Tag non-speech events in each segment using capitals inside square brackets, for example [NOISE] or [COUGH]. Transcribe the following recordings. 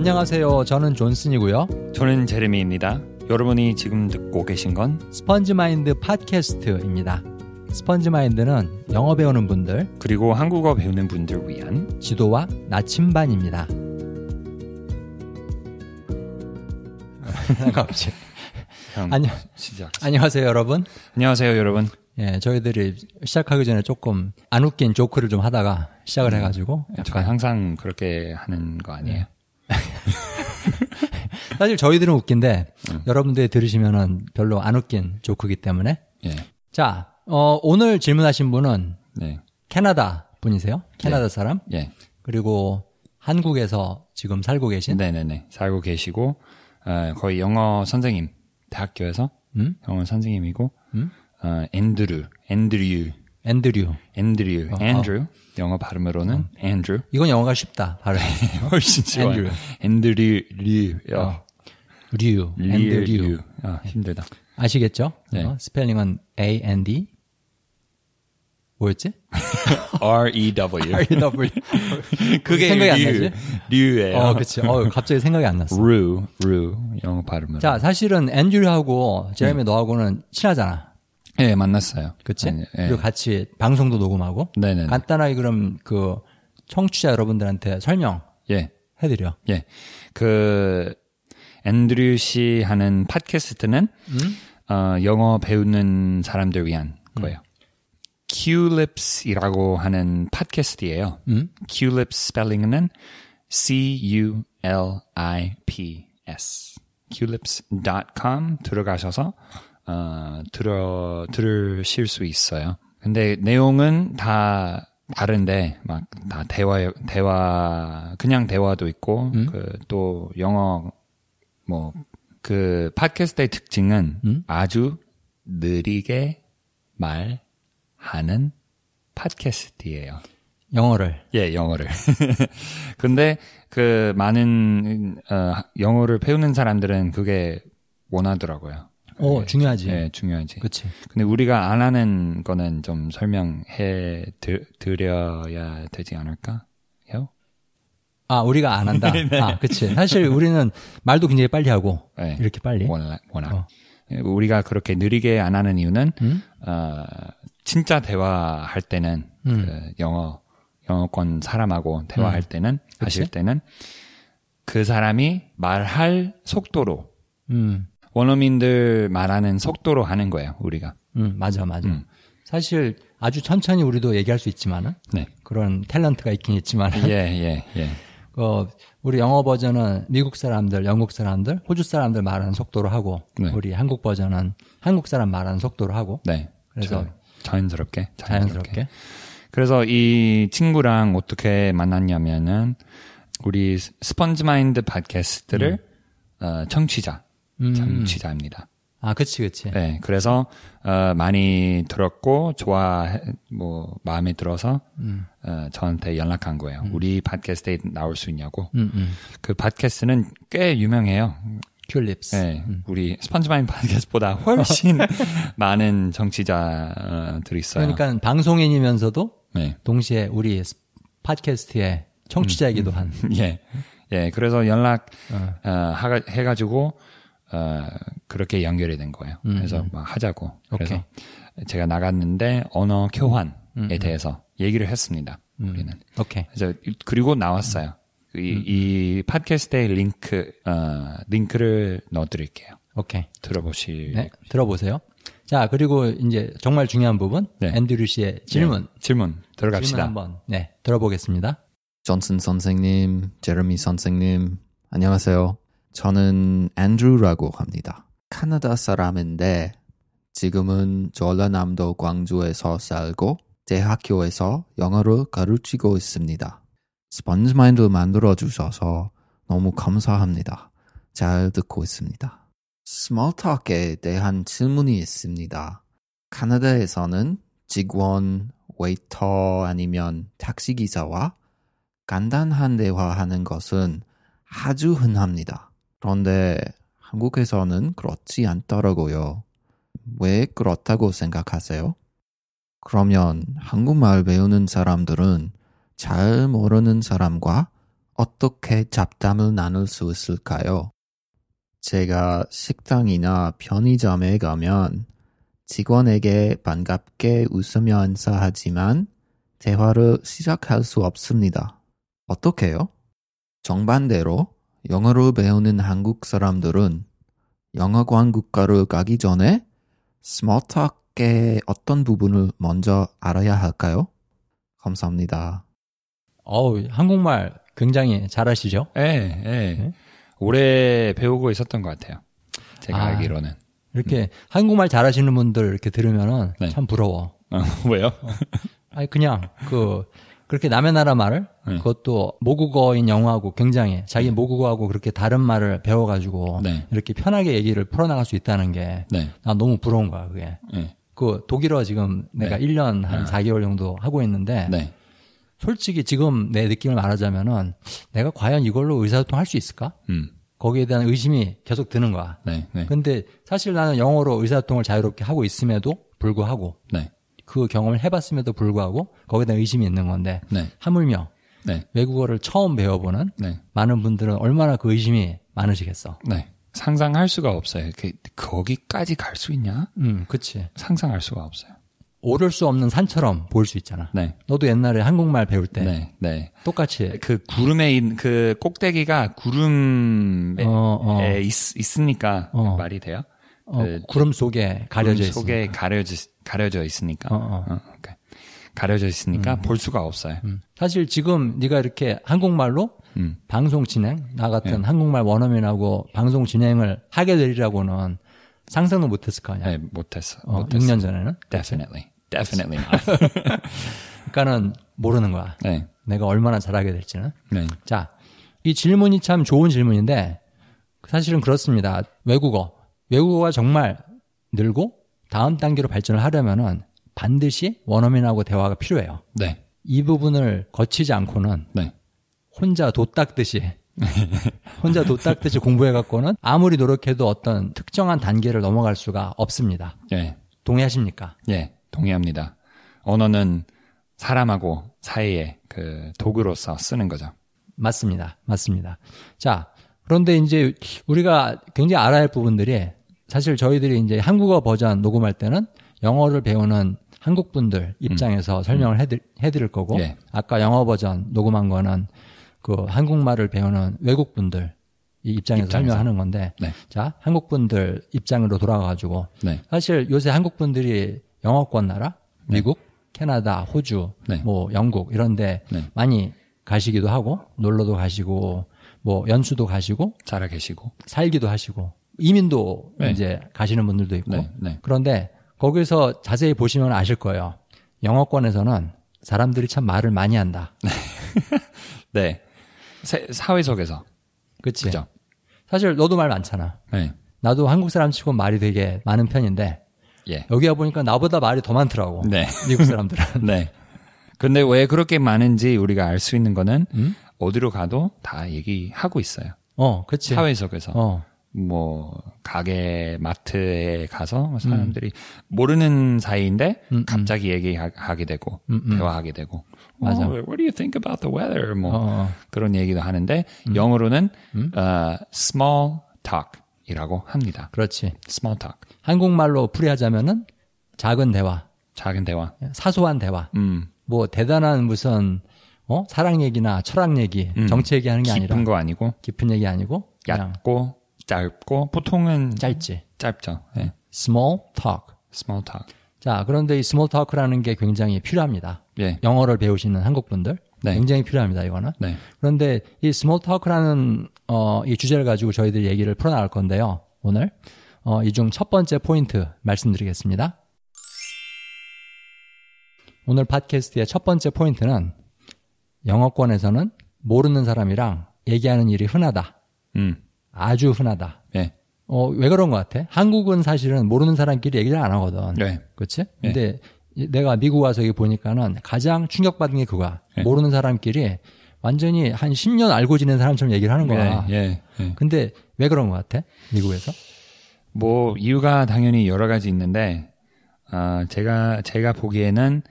안녕하세요. 저는 존슨이고요. 저는 제레미입니다. 여러분이 지금 듣고 계신 건 스펀지 마인드 팟캐스트입니다. 스펀지 마인드는 영어 배우는 분들 그리고 한국어 배우는 분들 위한 지도와 나침반입니다. [LAUGHS] 형 안녕. 시작. 안녕하세요, 여러분. 안녕하세요, 여러분. 예, 저희들이 시작하기 전에 조금 안 웃긴 조크를 좀 하다가 시작을 해가지고 저 항상 그렇게 하는 거 아니에요? [LAUGHS] 사실 저희들은 웃긴데 여러분들이 들으시면은 별로 안 웃긴 조크이기 때문에 예. 자 어, 오늘 질문하신 분은 네. 캐나다 분이세요? 캐나다 사람 예. 그리고 한국에서 지금 살고 계신 네네네. 살고 계시고 어, 거의 영어 선생님 대학교에서 음? 영어 선생님이고 음? 어, 앤드루, 앤드류, 앤드류 앤드류, 어, 앤드루. 영어 발음으로는 앤드루. 이건 영어가 쉽다 발음 [LAUGHS] 훨씬 좋아요. 앤드류. 앤드류, 류. 어. 류 류, 앤드류 류. 아, 힘들다. 아시겠죠? 네. 어, 스펠링은 A N D 뭐였지? R-E-W. [LAUGHS] R E W [LAUGHS] 그게 생각이 안 류, 나지? 류예요. 어, 그치. 어, 갑자기 생각이 안 났어. 루, 루. 영어 발음으로. 자, 사실은 앤드류하고 제레미 너하고는 친하잖아. 예, 만났어요. 그치? 네, 예. 그리고 같이 방송도 녹음하고. 네네. 간단하게 그럼 그 청취자 여러분들한테 설명 예, 해드려. 예. 그, 앤드류 씨 하는 팟캐스트는, 음? 어, 영어 배우는 사람들 위한 거예요. Qlips이라고 하는 팟캐스트예요. 음? Qlips 스펠링은 C-U-L-I-P-S. Qlips.com 들어가셔서 어, 들어 들으실 수 있어요. 근데 내용은 다 다른데 막 다 대화 대화 그냥 대화도 있고 그또 영어 뭐 그 팟캐스트의 특징은 음? 아주 느리게 말하는 팟캐스트예요. 영어를. 예, 영어를. [LAUGHS] 근데 그 많은 어, 영어를 배우는 사람들은 그게 원하더라고요. 어, 중요하지. 예, 중요하지. 그치. 근데 우리가 안 하는 거는 좀 설명해 드, 드려야 되지 않을까? 요? 아, 우리가 안 한다. [LAUGHS] 아, 그치. 사실 우리는 말도 굉장히 빨리 하고. 네. 이렇게 빨리. 워낙, 워낙. 어. 예, 우리가 그렇게 느리게 안 하는 이유는 음? 어, 진짜 대화할 때는 음. 그 영어 영어권 사람하고 대화할 때는 하실 그치? 때는 그 사람이 말할 속도로 음, 원어민들 말하는 속도로 하는 거예요 우리가 음, 맞아, 맞아. 음. 사실 아주 천천히 우리도 얘기할 수 있지만은 네 그런 탤런트가 있긴 있지만 예 예, 예. [LAUGHS] 어, 우리 영어 버전은 미국 사람들, 영국 사람들, 호주 사람들 말하는 속도로 하고 네. 우리 한국 버전은 한국 사람 말하는 속도로 하고 네 그래서 자, 자연스럽게 자연스럽게 그래서 이 친구랑 어떻게 만났냐면은 우리 스펀지 마인드 팟캐스트를 어, 청취자 음. 청취자입니다. 아, 그치, 그치. 네, 그래서 어, 많이 들었고 좋아 뭐 마음에 들어서 음. 어, 저한테 연락한 거예요. 우리 팟캐스트에 나올 수 있냐고. 음, 음. 그 팟캐스트는 꽤 유명해요. Culips. 네, 우리 스펀지마인드 팟캐스트보다 훨씬 [LAUGHS] 많은 청취자들이 있어요. 그러니까 방송인이면서도 네, 동시에 우리 스- 팟캐스트의 청취자이기도 한. [LAUGHS] 예, 예. 그래서 연락 어. 어, 하, 해가지고 어, 그렇게 연결이 된 거예요. 그래서 막 하자고. 그래서 제가 나갔는데 언어 교환에 대해서 얘기를 했습니다. 우리는. 오케이. 그래서 그리고 나왔어요. 이, 이 팟캐스트의 링크 어, 링크를 넣어드릴게요. 오케이. 들어보실. 네, 들어보세요. 자, 그리고 이제 정말 중요한 부분. 네. 앤드류 씨의 질문. 네, 질문 질문 들어갑시다. 한번 네, 들어보겠습니다. 존슨 선생님, 제레미 선생님, 안녕하세요. 저는 앤드루라고 합니다. 카나다 사람인데 지금은 전라남도 광주에서 살고 대학교에서 영어를 가르치고 있습니다. 스펀지마인드 만들어 주셔서 너무 감사합니다. 잘 듣고 있습니다. small talk에 대한 질문이 있습니다. 카나다에서는 직원, 웨이터 아니면 택시기사와 간단한 대화하는 것은 아주 흔합니다. 그런데 한국에서는 그렇지 않더라고요. 왜 그렇다고 생각하세요? 그러면 한국말 배우는 사람들은 잘 모르는 사람과 어떻게 잡담을 나눌 수 있을까요? 제가 식당이나 편의점에 가면 직원에게 반갑게 웃으며 인사하지만 대화를 시작할 수 없습니다. 어떻게요? 정반대로 영어를 배우는 한국 사람들은 영어관 국가를 가기 전에 스몰톡의 어떤 부분을 먼저 알아야 할까요? 감사합니다. 어우, 한국말 굉장히 잘하시죠? 예, 예. 오래 배우고 있었던 것 같아요. 제가 아. 알기로는. 이렇게 한국말 잘하시는 분들 이렇게 들으면은 네. 참 부러워. 어, 왜요? 아니 그냥 그 그렇게 남의 나라 말을 네. 그것도 모국어인 영어하고 굉장히 자기 모국어하고 그렇게 다른 말을 배워가지고 네. 이렇게 편하게 얘기를 풀어나갈 수 있다는 게난 네. 너무 부러운 거야 그게. 네. 그 독일어 지금 내가 네. 1년 한 4개월 정도 하고 있는데 네. 솔직히 지금 내 느낌을 말하자면은 내가 과연 이걸로 의사소통 할 수 있을까? 음. 거기에 대한 의심이 계속 드는 거야. 네. 네. 근데 사실 나는 영어로 의사소통을 자유롭게 하고 있음에도 불구하고 네. 그 경험을 해봤음에도 불구하고 거기에 대한 의심이 있는 건데 네. 하물며 네. 외국어를 처음 배워보는 네. 많은 분들은 얼마나 그 의심이 많으시겠어. 네. 상상할 수가 없어요. 그, 거기까지 갈 수 있냐? 음, 그치. 상상할 수가 없어요. 오를 수 없는 산처럼 보일 수 있잖아. 네. 너도 옛날에 한국말 배울 때 네. 네. 똑같이 그 구름에 있, 그 꼭대기가 구름에 어, 어. 있, 있으니까 어. 말이 돼요? 어, 그 구름 속에 가려져 구름. 속에 가려져 가려져 있으니까. 어, 어. 오케이. 가려져 있으니까 볼 수가 없어요. 음. 사실 지금 네가 이렇게 한국말로 음. 방송 진행, 나 같은 한국말 원어민하고 방송 진행을 하게 되리라고는 상상도 못했을 거 아니야. 네, 못했어. 어, 못했어. 6년 전에는. Definitely. [LAUGHS] Definitely not. [LAUGHS] 그러니까는 모르는 거야. 네. 내가 얼마나 잘하게 될지는. 네. 자, 이 질문이 참 좋은 질문인데 사실은 그렇습니다. 외국어. 외국어가 정말 늘고 다음 단계로 발전을 하려면은 반드시 원어민하고 대화가 필요해요. 네. 이 부분을 거치지 않고는 네. 혼자 도 닦듯이 혼자 도 닦듯이 공부해 갖고는 아무리 노력해도 어떤 특정한 단계를 넘어갈 수가 없습니다. 예. 동의하십니까? 예. 동의합니다. 언어는 사람하고 사이에 그 도구로서 쓰는 거죠. 맞습니다. 맞습니다. 자, 그런데 이제 우리가 굉장히 알아야 할 부분들이 사실 저희들이 이제 한국어 버전 녹음할 때는 영어를 배우는 한국 분들 입장에서 설명을 해드, 해드릴 거고 예. 아까 영어 버전 녹음한 거는 그 한국말을 배우는 외국 분들 이 입장에서, 입장에서. 설명하는 건데 네. 자 한국 분들 입장으로 돌아가가지고 네. 사실 요새 한국 분들이 영어권 나라 미국 캐나다 호주 네. 뭐 영국 이런데 네. 많이 가시기도 하고 놀러도 가시고 뭐 연수도 가시고 살아 계시고. 살기도 하시고 이민도 네. 이제 가시는 분들도 있고 네. 네. 그런데 거기서 자세히 보시면 아실 거예요. 영어권에서는 사람들이 참 말을 많이 한다. 네. [LAUGHS] 세- 사회 속에서. 그치? 그죠? 사실 너도 말 많잖아. 네. 나도 한국 사람 치고 말이 되게 많은 편인데 예. 여기 와 보니까 나보다 말이 더 많더라고. 네. 미국 사람들은. [LAUGHS] 네. 근데 왜 그렇게 많은지 우리가 알 수 있는 거는 음? 어디로 가도 다 얘기하고 있어요. 어, 그치. 사회 속에서. 어, 뭐 가게 마트에 가서 사람들이 모르는 사이인데 음, 음. 갑자기 얘기하게 되고 음, 음. 대화하게 되고 맞아. Oh, what do you think about the weather? 뭐 어, 어. 그런 얘기도 하는데 영어로는 어, small talk이라고 합니다. 그렇지. small talk 한국말로 풀이하자면은 작은 대화, 작은 대화. 사소한 대화. 음, 뭐 대단한 무슨 어 사랑 얘기나 철학 얘기, 음. 정치 얘기 하는 게 아니라 깊은 거 아니고 깊은 얘기 아니고 얕고 짧고 보통은 짧지. 짧죠. 네. small talk. small talk. 자, 그런데 이 small talk라는 게 굉장히 필요합니다. 예. 영어를 배우시는 한국 분들 네. 굉장히 필요합니다. 이거는. 네. 그런데 이 small talk라는 어, 이 주제를 가지고 저희들이 얘기를 풀어 나갈 건데요. 오늘 어, 이 중 첫 번째 포인트 말씀드리겠습니다. 오늘 팟캐스트의 첫 번째 포인트는 영어권에서는 모르는 사람이랑 얘기하는 일이 흔하다. 음. 아주 흔하다. 예. 어, 왜 그런 것 같아? 한국은 사실은 모르는 사람끼리 얘기를 안 하거든. 네. 그치? 근데 이- 내가 미국 와서 여기 보니까는 가장 충격받은 게 그거야. 네. 모르는 사람끼리 완전히 한 10년 알고 지낸 사람처럼 얘기를 하는 거야. 예. 예. 예. 근데 왜 그런 것 같아? 미국에서? 뭐 이유가 당연히 여러 가지 있는데 어, 제가 제가 보기에는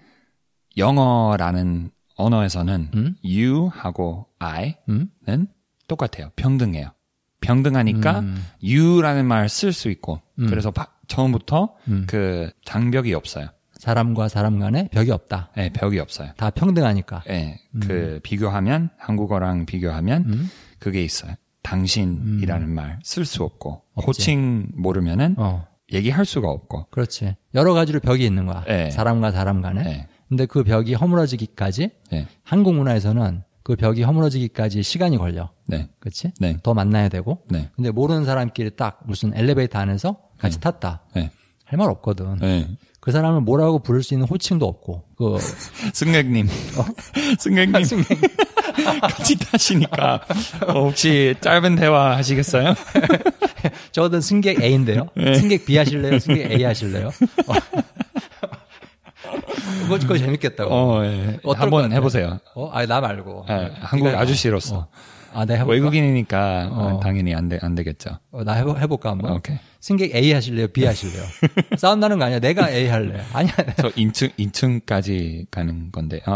영어라는 언어에서는 음? you하고 I는 음? 똑같아요. 평등해요. 평등하니까 음. you라는 말 쓸 수 있고 음. 그래서 바- 처음부터 음. 그 장벽이 없어요. 사람과 사람 간에 벽이 없다. 네, 벽이 없어요. 다 평등하니까. 네, 그 비교하면 한국어랑 비교하면 음. 그게 있어요. 당신이라는 말 쓸 수 없고 없지. 호칭 모르면은 어, 얘기할 수가 없고. 그렇지. 여러 가지로 벽이 있는 거야. 네. 사람과 사람 간에. 네, 근데 그 벽이 허물어지기까지 네, 한국 문화에서는 그 벽이 허물어지기까지 시간이 걸려. 네, 그렇지? 네, 더 만나야 되고. 네, 근데 모르는 사람끼리 딱 무슨 엘리베이터 안에서 같이 탔다. 네, 할 말 없거든. 네. 그 사람을 뭐라고 부를 수 있는 호칭도 없고. 그 [LAUGHS] 승객님, 어? [LAUGHS] 승객님, [LAUGHS] 같이 타시니까 어, 혹시 짧은 대화 하시겠어요? 저든 승객 A인데요. 네. 승객 B 하실래요? 승객 A 하실래요? 어. 그거, 그거 재밌겠다고. 어, 예. 한번? 해보세요. 어? 아니, 나 말고. 예, 한국 네가- 아저씨로서 어. 아, 내가 해볼까? 외국인이니까 어, 어. 당연히 안, 되, 안 되겠죠. 어, 나 해보, 해볼까 한번? 오케이. 승객 A 하실래요? B 하실래요? [LAUGHS] 싸움 나는 거 아니야. 내가 A 할래. 아니야. 저 인층 인층까지 가는 건데 어.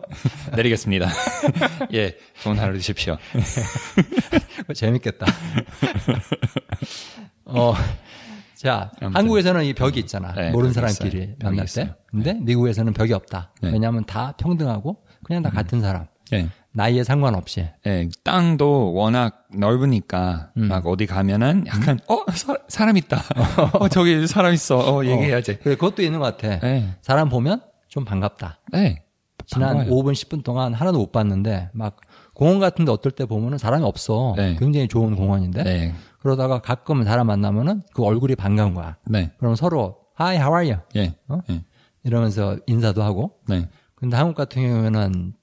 [LAUGHS] 내리겠습니다. [LAUGHS] 예, 좋은 하루 되십시오. 재밌겠다. 어, 자, 아무튼. 한국에서는 이 벽이 있잖아. 네, 모르는 사람끼리 있어요. 만날 있어요. 때. 근데 미국에서는 벽이 없다. 네. 왜냐하면 다 평등하고 그냥 다 같은 사람. 예, 나이에 상관없이. 예, 땅도 워낙 넓으니까 음. 막 어디 가면은 약간 어 사, 사람 있다. [LAUGHS] 어 저기 사람 있어. 어 얘기해야지. 그래, 그것도 있는 것 같아. 예, 사람 보면 좀 반갑다. 예. 지난 반가워요. 5분, 10분 동안 하나도 못 봤는데 막 공원 같은데 어떨 때 보면은 사람이 없어. 네. 굉장히 좋은 공원인데. 네, 그러다가 가끔 사람 만나면은 그 얼굴이 반가운 거야. 네, 그럼 서로 Hi, how are you? 예, 어? 예, 이러면서 인사도 하고. 네. 근데 한국 같은 경우에는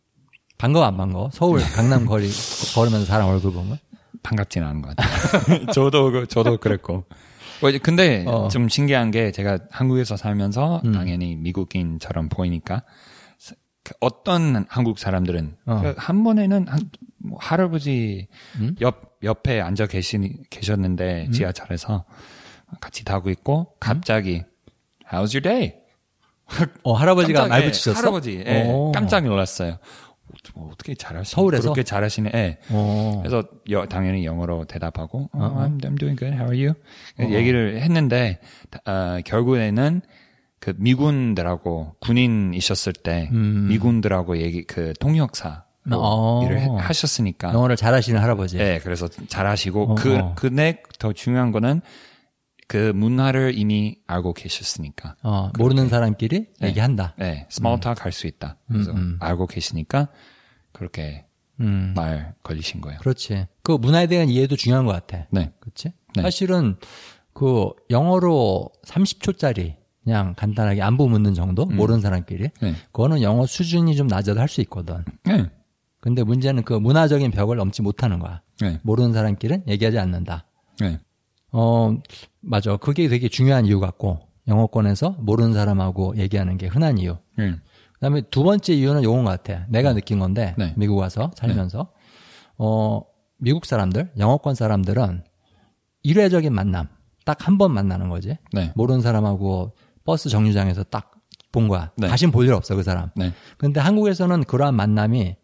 반가워 안 반가워? 서울 강남 거리 걸으면서 사람 얼굴 보면 반갑지는 않은 것 같아요. [LAUGHS] 저도 그- 저도 그랬고. 뭐 이제 근데 어. 좀 신기한 게 제가 한국에서 살면서 음. 당연히 미국인처럼 보이니까 사- 그 어떤 한국 사람들은 어. 그한 번에는 한, 뭐 할아버지 음? 옆 옆에 앉아 계시 계셨는데 지하철에서 같이 타고 있고 갑자기 How's your day? [LAUGHS] 어 할아버지가 말 예, 붙이셨어? 할아버지 예, 오. 깜짝 놀랐어요. 어, 어떻게 잘하시네? 서울에서? 그렇게 잘하시네. 예. 어. 그래서 여- 당연히 영어로 대답하고 어, 어. I'm, I'm doing good. How are you? 어. 얘기를 했는데 어, 결국에는 그 미군들하고 군인이셨을 때 음. 미군들하고 얘기 그 통역사 어. 일을 해- 하셨으니까 영어를 잘하시는 할아버지. 네, 그래서 잘하시고 어, 그 어. 근데 더 중요한 거는 그 문화를 이미 알고 계셨으니까 어, 모르는 사람끼리 네. 얘기한다. 네, small talk 할수 있다. 그래서 음, 음. 알고 계시니까 그렇게 음. 말 걸리신 거예요. 그렇지. 그 문화에 대한 이해도 중요한 것 같아. 네. 그렇지? 네. 사실은 그 영어로 30초짜리 그냥 간단하게 안부 묻는 정도 모르는 사람끼리 네. 그거는 영어 수준이 좀 낮아도 할 수 있거든. 네. 근데 문제는 그 문화적인 벽을 넘지 못하는 거야. 네. 모르는 사람끼리는 얘기하지 않는다. 네. 어, 맞아. 그게 되게 중요한 이유 같고 영어권에서 모르는 사람하고 얘기하는 게 흔한 이유. 네. 그 다음에 두 번째 이유는 요건 것 같아. 내가 느낀 건데 네. 미국 와서 살면서 어 미국 사람들, 영어권 사람들은 일회적인 만남, 딱 한 번 만나는 거지. 네. 모르는 사람하고 버스 정류장에서 딱 본 거야. 네. 다신 볼 일 없어 그 사람. 네. 근데 한국에서는 그러한 만남이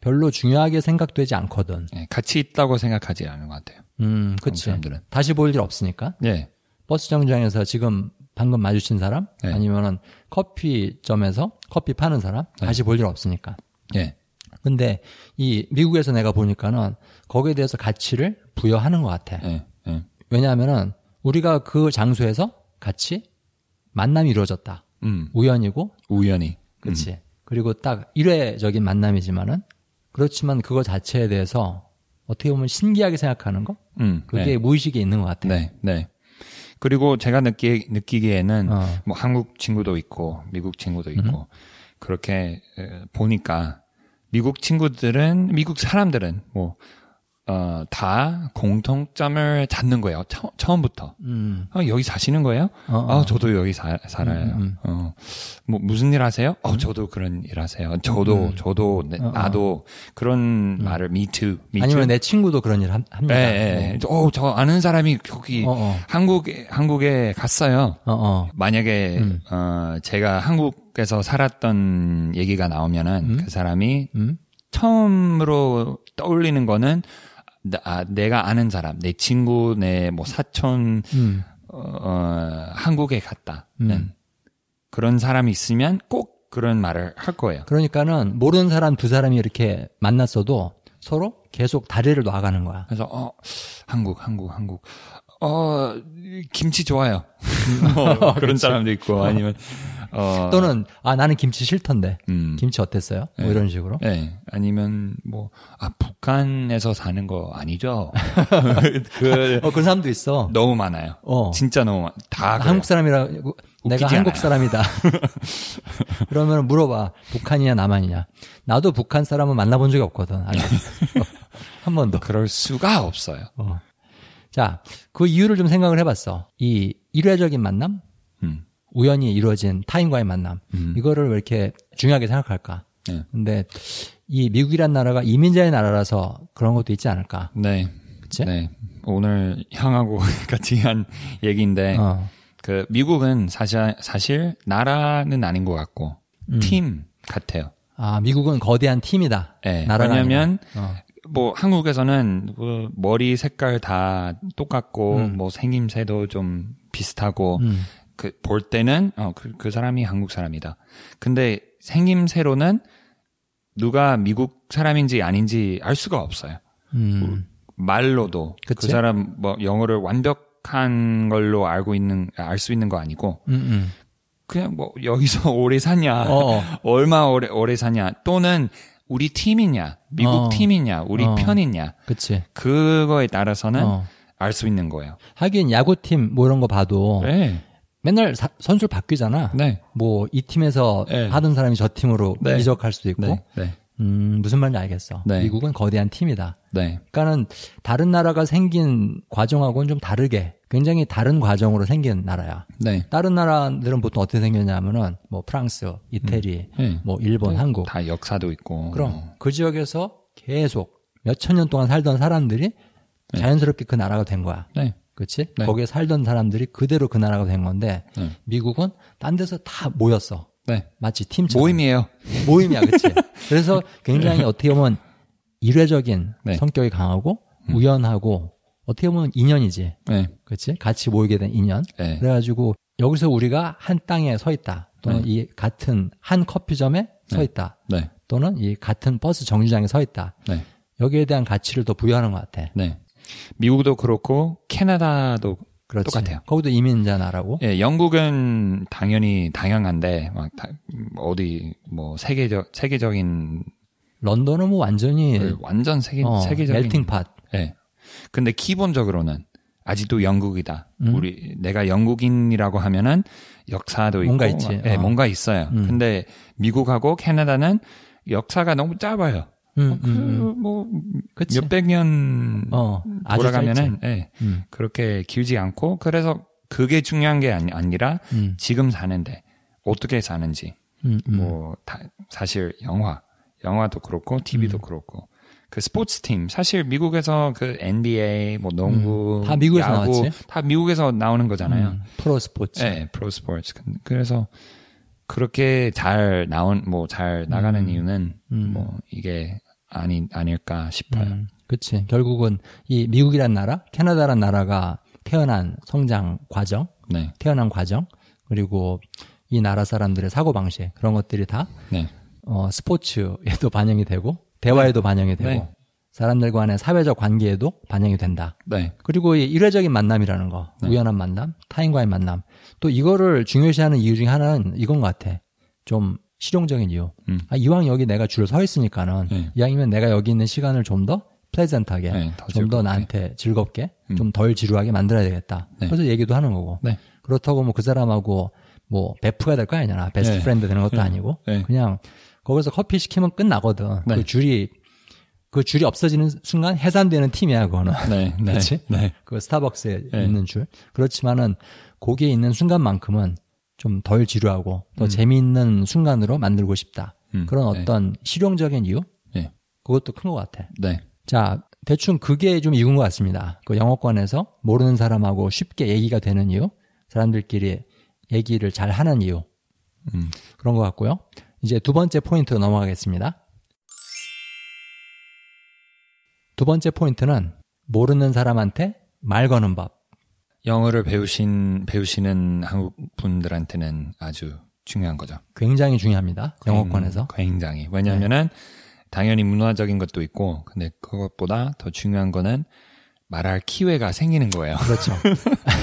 별로 중요하게 생각되지 않거든. 네, 같이 있다고 생각하지 않은 것 같아요. 음, 그치. 사람들은. 다시 볼 일 없으니까. 네. 버스 정류장에서 지금 방금 마주친 사람 네. 아니면은 커피점에서 커피 파는 사람 다시 볼 일 없으니까. 네. 근데 이 미국에서 내가 보니까는 거기에 대해서 가치를 부여하는 것 같아. 네. 네. 왜냐하면은 우리가 그 장소에서 같이 만남이 이루어졌다. 음. 우연이고, 우연히. 그렇지. 그리고 딱 일회적인 만남이지만은 그렇지만 그거 자체에 대해서 어떻게 보면 신기하게 생각하는 거, 음. 그게 네. 무의식에 있는 것 같아. 네. 네. 그리고 제가 느끼, 느끼기에는 어. 뭐 한국 친구도 있고 미국 친구도 있고 그렇게 에, 보니까 미국 친구들은 미국 사람들은 뭐 어, 다 공통점을 찾는 거예요. 처, 처음부터. 음, 아, 여기 사시는 거예요? 어, 어. 아, 저도 여기 사, 살아요. 음, 음. 어, 뭐, 무슨 일 하세요? 어, 저도 그런 일 하세요. 저도, 음. 저도, 네, 어, 어. 나도 그런 말을 me too, me 아니면. 내 친구도 그런 일 합- 합니다. 예, 예. 어, 저 아는 사람이 거기 어, 어, 한국에, 한국에 갔어요. 어, 어. 만약에, 음. 어, 제가 한국에 미국에서 살았던 얘기가 나오면은 음? 그 사람이 음? 처음으로 떠올리는 거는 나, 아, 내가 아는 사람, 내 친구, 내 뭐 사촌, 음. 어, 어, 한국에 갔다는 음. 그런 사람이 있으면 꼭 그런 말을 할 거예요. 그러니까는 모르는 사람 두 사람이 이렇게 만났어도 서로 계속 다리를 놔가는 거야. 그래서 어 한국, 한국, 한국. 어 김치 좋아요. [LAUGHS] 뭐 [LAUGHS] 그런 사람도 있고 아니면 어 또는 아 나는 김치 싫던데 음. 김치 어땠어요? 뭐 네. 이런 식으로. 네, 아니면 뭐 아 북한에서 사는 거 아니죠? [LAUGHS] 그 어 그런 사람도 있어. 너무 많아요. 어. 진짜 너무 많- 다나 그래요. 한국 사람이라고 내가 한국 않아요. 사람이다. [LAUGHS] 그러면 물어봐. 북한이냐 남한이냐. 나도 북한 사람은 만나본 적이 없거든. 아직. [LAUGHS] 한 번도. 그럴 수가 없어요. 어. 자, 그 이유를 좀 생각을 해봤어. 이 일회적인 만남, 음. 우연히 이루어진 타인과의 만남, 음. 이거를 왜 이렇게 중요하게 생각할까? 네. 근데 이 미국이란 나라가 이민자의 나라라서 그런 것도 있지 않을까? 네. 그치? 네. 오늘 형하고 [LAUGHS] 같이 한 얘기인데 어. 그 미국은 사실 사실 나라는 아닌 것 같고 음. 팀 같아요. 아, 미국은 거대한 팀이다. 네. 나라가 왜냐면 아니라. 어. 뭐 한국에서는 뭐 머리 색깔 다 똑같고 음. 뭐 생김새도 좀 비슷하고 음. 그 볼 때는 어 그 그 사람이 한국 사람이다. 근데 생김새로는 누가 미국 사람인지 아닌지 알 수가 없어요. 음. 말로도 그 그치? 사람 뭐 영어를 완벽한 걸로 알고 있는 알 수 있는 거 아니고 음, 음. 그냥 뭐 여기서 [LAUGHS] 오래 사냐 어, 어. 얼마 오래 오래 사냐 또는 우리 팀이냐 미국 어. 팀이냐 우리 어. 편이냐 그치. 그거에 따라서는 어. 알수 있는 거예요. 하긴 야구팀 뭐 이런 거 봐도 네, 맨날 사- 선수를 바뀌잖아. 네, 뭐 이 팀에서 네. 하던 사람이 저 팀으로 네. 이적할 수도 있고. 네, 네, 음, 무슨 말인지 알겠어. 네. 미국은 거대한 팀이다. 네, 그러니까는 다른 나라가 생긴 과정하고는 좀 다르게 굉장히 다른 과정으로 생긴 나라야. 네, 다른 나라들은 보통 어떻게 생겼냐면은 뭐 프랑스, 이태리, 네. 뭐 일본, 한국. 다 역사도 있고. 그럼 그 지역에서 계속 몇천 년 동안 살던 사람들이 자연스럽게 그 나라가 된 거야. 네, 그렇지? 네. 거기에 살던 사람들이 그대로 그 나라가 된 건데 네. 미국은 딴 데서 다 모였어. 네. 마치 팀처럼. 모임이에요. 모임이야, 그치? [LAUGHS] 그래서 굉장히 어떻게 보면 일회적인 네. 성격이 강하고 우연하고 어떻게 보면 인연이지. 네, 그치? 같이 모이게 된 인연. 네, 그래가지고 여기서 우리가 한 땅에 서 있다. 또는 네. 이 같은 한 커피점에 서 네. 있다. 네, 또는 이 같은 버스 정류장에 서 있다. 네, 여기에 대한 가치를 더 부여하는 것 같아. 네. 미국도 그렇고 캐나다도 그렇지. 똑같아요. 거기도 이민자 나라고. 예, 영국은 당연히 다양한데 막 다- 어디 뭐 세계적 세계적인 런던은 뭐 완전히 완전 세계 어, 세계적인 멜팅 팟. 예. 근데 기본적으로는 아직도 영국이다. 음. 우리 내가 영국인이라고 하면은 역사도 있고 뭔가 있지. 막, 예, 어. 뭔가 있어요. 음. 근데 미국하고 캐나다는 역사가 너무 짧아요. 음, 음, 음. 그뭐 그치. 몇백 년 어, 돌아가면은. 예, 음, 그렇게 길지 않고 그래서 그게 중요한 게 아니, 아니라 음, 지금 사는데 어떻게 사는지 음, 음. 뭐 다, 사실 영화 영화도 그렇고 TV도 음. 그렇고 그 스포츠 팀 사실 미국에서 그 NBA 뭐 농구 음, 다 미국에서 야구 나왔지. 다 미국에서 나오는 거잖아요. 음, 프로 스포츠. 네, 프로 스포츠. 그래서 그렇게 잘 나온 뭐 잘 나가는 음. 이유는 음. 뭐 이게 아니 아닐까 싶어요. 음, 그치. 결국은 이 미국이란 나라, 캐나다란 나라가 태어난 성장 과정, 네, 태어난 과정, 그리고 이 나라 사람들의 사고 방식, 그런 것들이 다, 네, 어, 스포츠에도 반영이 되고, 대화에도 반영이 되고, 네. 사람들 간의 사회적 관계에도 반영이 된다. 네, 그리고 이 일회적인 만남이라는 거, 네. 우연한 만남, 타인과의 만남. 또 이거를 중요시하는 이유 중에 하나는 이건 것 같아. 좀 실용적인 이유. 음. 아, 이왕 여기 내가 줄서 있으니까는 네. 이왕이면 내가 여기 있는 시간을 좀 더 pleasant하게, 네, 더좀더 즐겁게. 나한테 즐겁게, 음. 좀덜 지루하게 만들어야 되겠다. 네. 그래서 얘기도 하는 거고. 네. 그렇다고 뭐 그 사람하고 뭐 베프가 될 거 아니잖아. 베스트 네. friend 되는 것도 네. 아니고. 네. 그냥 거기서 커피 시키면 끝나거든. 네. 그 줄이 그 줄이 없어지는 순간 해산되는 팀이야, 그거는. 네, 네, [LAUGHS] 그치? 네, 그 스타벅스에 네. 있는 줄. 그렇지만은 거기에 있는 순간만큼은 좀 덜 지루하고 더 재미있는 순간으로 만들고 싶다. 음, 그런 네. 어떤 실용적인 이유? 네, 그것도 큰 것 같아. 네, 자, 대충 그게 좀 이유인 것 같습니다. 그 영어권에서 모르는 사람하고 쉽게 얘기가 되는 이유, 사람들끼리 얘기를 잘 하는 이유. 음. 그런 것 같고요. 이제 두 번째 포인트로 넘어가겠습니다. 두 번째 포인트는 모르는 사람한테 말 거는 법. 영어를 배우신 배우시는 한국 분들한테는 아주 중요한 거죠. 굉장히 중요합니다. 영어권에서. 굉장히. 왜냐하면은 당연히 문화적인 것도 있고, 근데 그것보다 더 중요한 거는 말할 기회가 생기는 거예요. 그렇죠.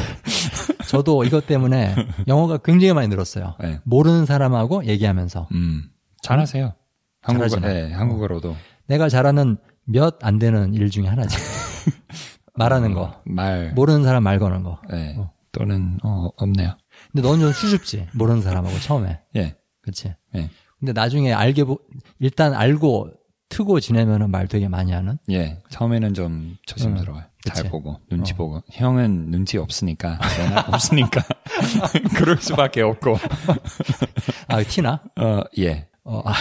[LAUGHS] 저도 이것 때문에 영어가 굉장히 많이 늘었어요. 네. 모르는 사람하고 얘기하면서 음, 잘하세요. 한국어. 네, 한국어로도 내가 잘하는 몇 안 되는 일 중에 하나지. [LAUGHS] 말하는 거. 말, 모르는 사람 말 거는 거. 네, 어. 또는 어, 없네요. 근데 넌 좀 수줍지. 모르는 사람하고 처음에. 예, 그치? 예, 근데 나중에 알게, 보, 일단 알고 트고 지내면은 말 되게 많이 하는? 예. 처음에는 좀 조심스러워요. 잘 그치. 보고 눈치 어. 보고. 형은 눈치 없으니까, [LAUGHS] 없으니까 [LAUGHS] 그럴 수밖에 없고. 아, 티나? 어, 예. 어, 아,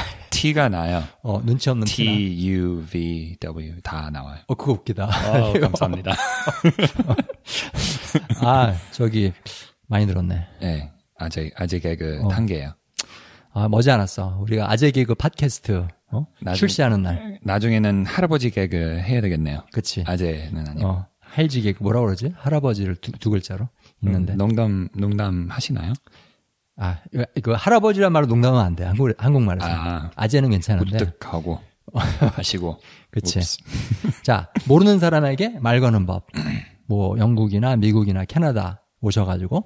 T가 나요. 어, 눈치 없는. T, U, V, W 다 나와요. 어, 그거 웃기다. 어, [LAUGHS] 감사합니다. [LAUGHS] 아, 저기, 많이 들었네. 예. 아재, 아재 개그 어. 단계예요. 아, 머지않았어. 우리가 아재 개그 팟캐스트, 어? 나중- 출시하는 날. 나중에는 할아버지 개그 해야 되겠네요. 그치. 아재는 아니고. 어, 할지 개그, 뭐라 그러지? 할아버지를 두, 두 글자로 있는데. 음, 농담, 농담 하시나요? 아, 이거- 이거 할아버지란 말로 농담하면 안 돼. 한국, 한국말에서. 아. 아재는 괜찮은데. 우뚝하고 [LAUGHS] 하시고. 그치. [LAUGHS] 자, 모르는 사람에게 말 거는 법. 뭐, 영국이나 미국이나 캐나다 오셔가지고,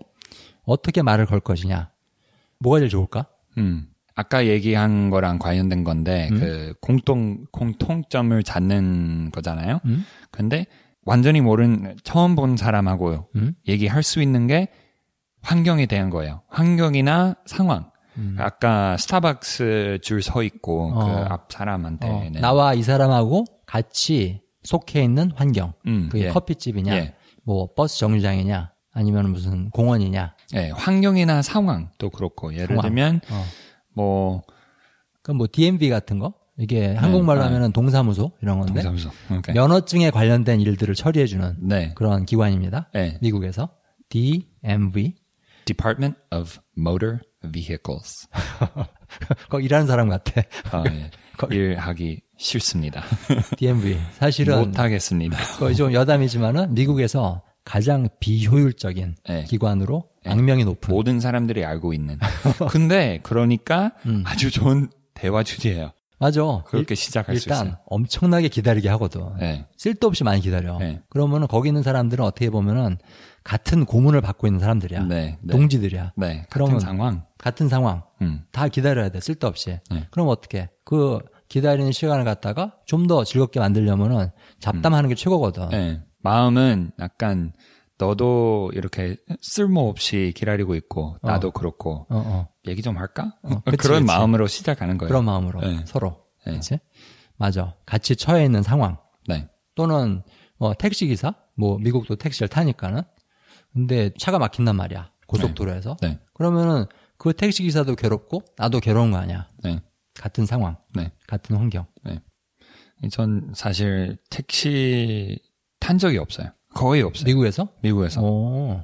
어떻게 말을 걸 것이냐. 뭐가 제일 좋을까? 음. 아까 얘기한 거랑 관련된 건데 음? 그 공통 공통점을 찾는 거잖아요. 음? 근데 완전히 모르는 처음 본 사람하고 음? 얘기할 수 있는 게 환경에 대한 거예요. 환경이나 상황. 음. 아까 스타벅스 줄 서 있고 어. 그앞 어, 나와 이 사람하고 같이 속해 있는 환경. 음, 그게 예. 커피집이냐, 예. 뭐, 버스 정류장이냐, 아니면 무슨 공원이냐. 예, 환경이나 상황도 그렇고 예를 상황. 들면 어. 뭐 그럼 뭐, DMV 같은 거? 이게 한국말로 아. 하면은 동사무소 이런 건데, 동사무소. 면허증에 관련된 일들을 처리해 주는 네. 그런 기관입니다. 예. 미국에서. DMV. Department of Motor Vehicles. [LAUGHS] 거기 일하는 사람 같아. 아, 예. [LAUGHS] 일하기 싫습니다. [LAUGHS] DMV. 사실은 못하겠습니다. 거의 좀 여담이지만은 미국에서 가장 비효율적인 네. 기관으로 악명이 높은. 모든 사람들이 알고 있는. 근데 그러니까 음. 아주 좋은 대화 주제예요. 맞아. 그렇게 일- 시작할 수 일단 있어요. 엄청나게 기다리게 하거든. 네. 쓸데없이 많이 기다려. 네. 그러면은 거기 있는 사람들은 어떻게 보면은 같은 고문을 받고 있는 사람들이야. 네, 네. 동지들이야. 네. 같은 상황. 같은 상황. 음. 다 기다려야 돼. 쓸데없이. 네. 그럼 어떻게? 그 기다리는 시간을 갖다가 좀 더 즐겁게 만들려면은 잡담하는 게 최고거든. 네. 마음은 약간 너도 이렇게 쓸모없이 기다리고 있고 나도 그렇고 어, 어. 얘기 좀 할까? 어, 그치, [LAUGHS] 그런 그치. 마음으로 시작하는 거예요. 그런 마음으로 네. 서로. 네. 그렇지? 맞아. 같이 처해 있는 상황. 네. 또는 뭐 택시 기사, 뭐 미국도 택시를 타니까는 근데 차가 막힌단 말이야 고속도로에서. 네. 그러면은 그 택시 기사도 괴롭고 나도 괴로운 거 아니야. 네. 같은 상황, 네. 같은 환경. 전 사실 택시 탄 적이 없어요. 거의 없어요. 미국에서? 미국에서 오,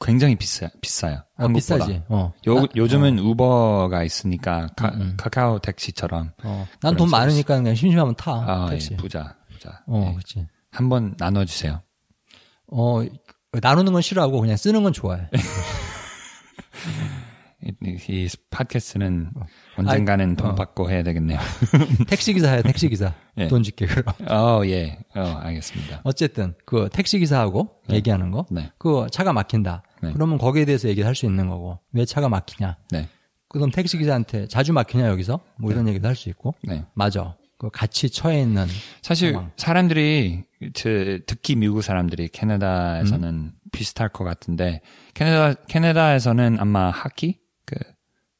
굉장히 비싸 비싸요. 어, 한국보다. 비싸지. 어, 요 나- 요즘은 우버가 있으니까 카, 음, 음. 카카오 택시처럼 어, 난 돈. 많으니까 그냥 심심하면 타 아, 택시. 예, 부자 부자. 어, 예. 그렇지. 한번 나눠주세요. 어, 나누는 건 싫어하고 그냥 쓰는 건 좋아해. [LAUGHS] 이, 팟캐스트는 언젠가는 돈 어. 받고 해야 되겠네요. [LAUGHS] 택시 기사야, 택시 기사. 예. 돈 줄게 그럼. 어, 예. 어, 알겠습니다. 어쨌든 그 택시 기사하고 얘기하는 거. 네. 그 차가 막힌다. 네. 그러면 거기에 대해서 얘기할 수 있는 거고. 왜 차가 막히냐? 네. 그럼 택시 기사한테 자주 막히냐 여기서? 뭐 이런 얘기도 할 수 있고. 네. 맞아. 그 같이 처해 있는 사실 상황. 사람들이 저, 특히 미국 사람들이 캐나다에서는 음. 비슷할 것 같은데 캐나다 캐나다에서는 아마 하키 그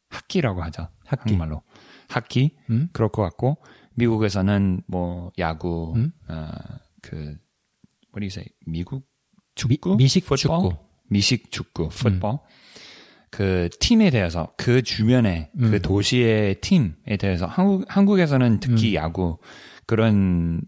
하키라고 하죠. 하키. 한국말로 하키 음? 그럴 것 같고 미국에서는 뭐 야구 음? 어그 what do you say 미국 미, 축구 미식 풋볼? 축구. 미식 축구 풋볼 그 팀에 대해서 그 주변에 음. 그 도시의 팀에 대해서 한국 한국에서는 특히 야구 그런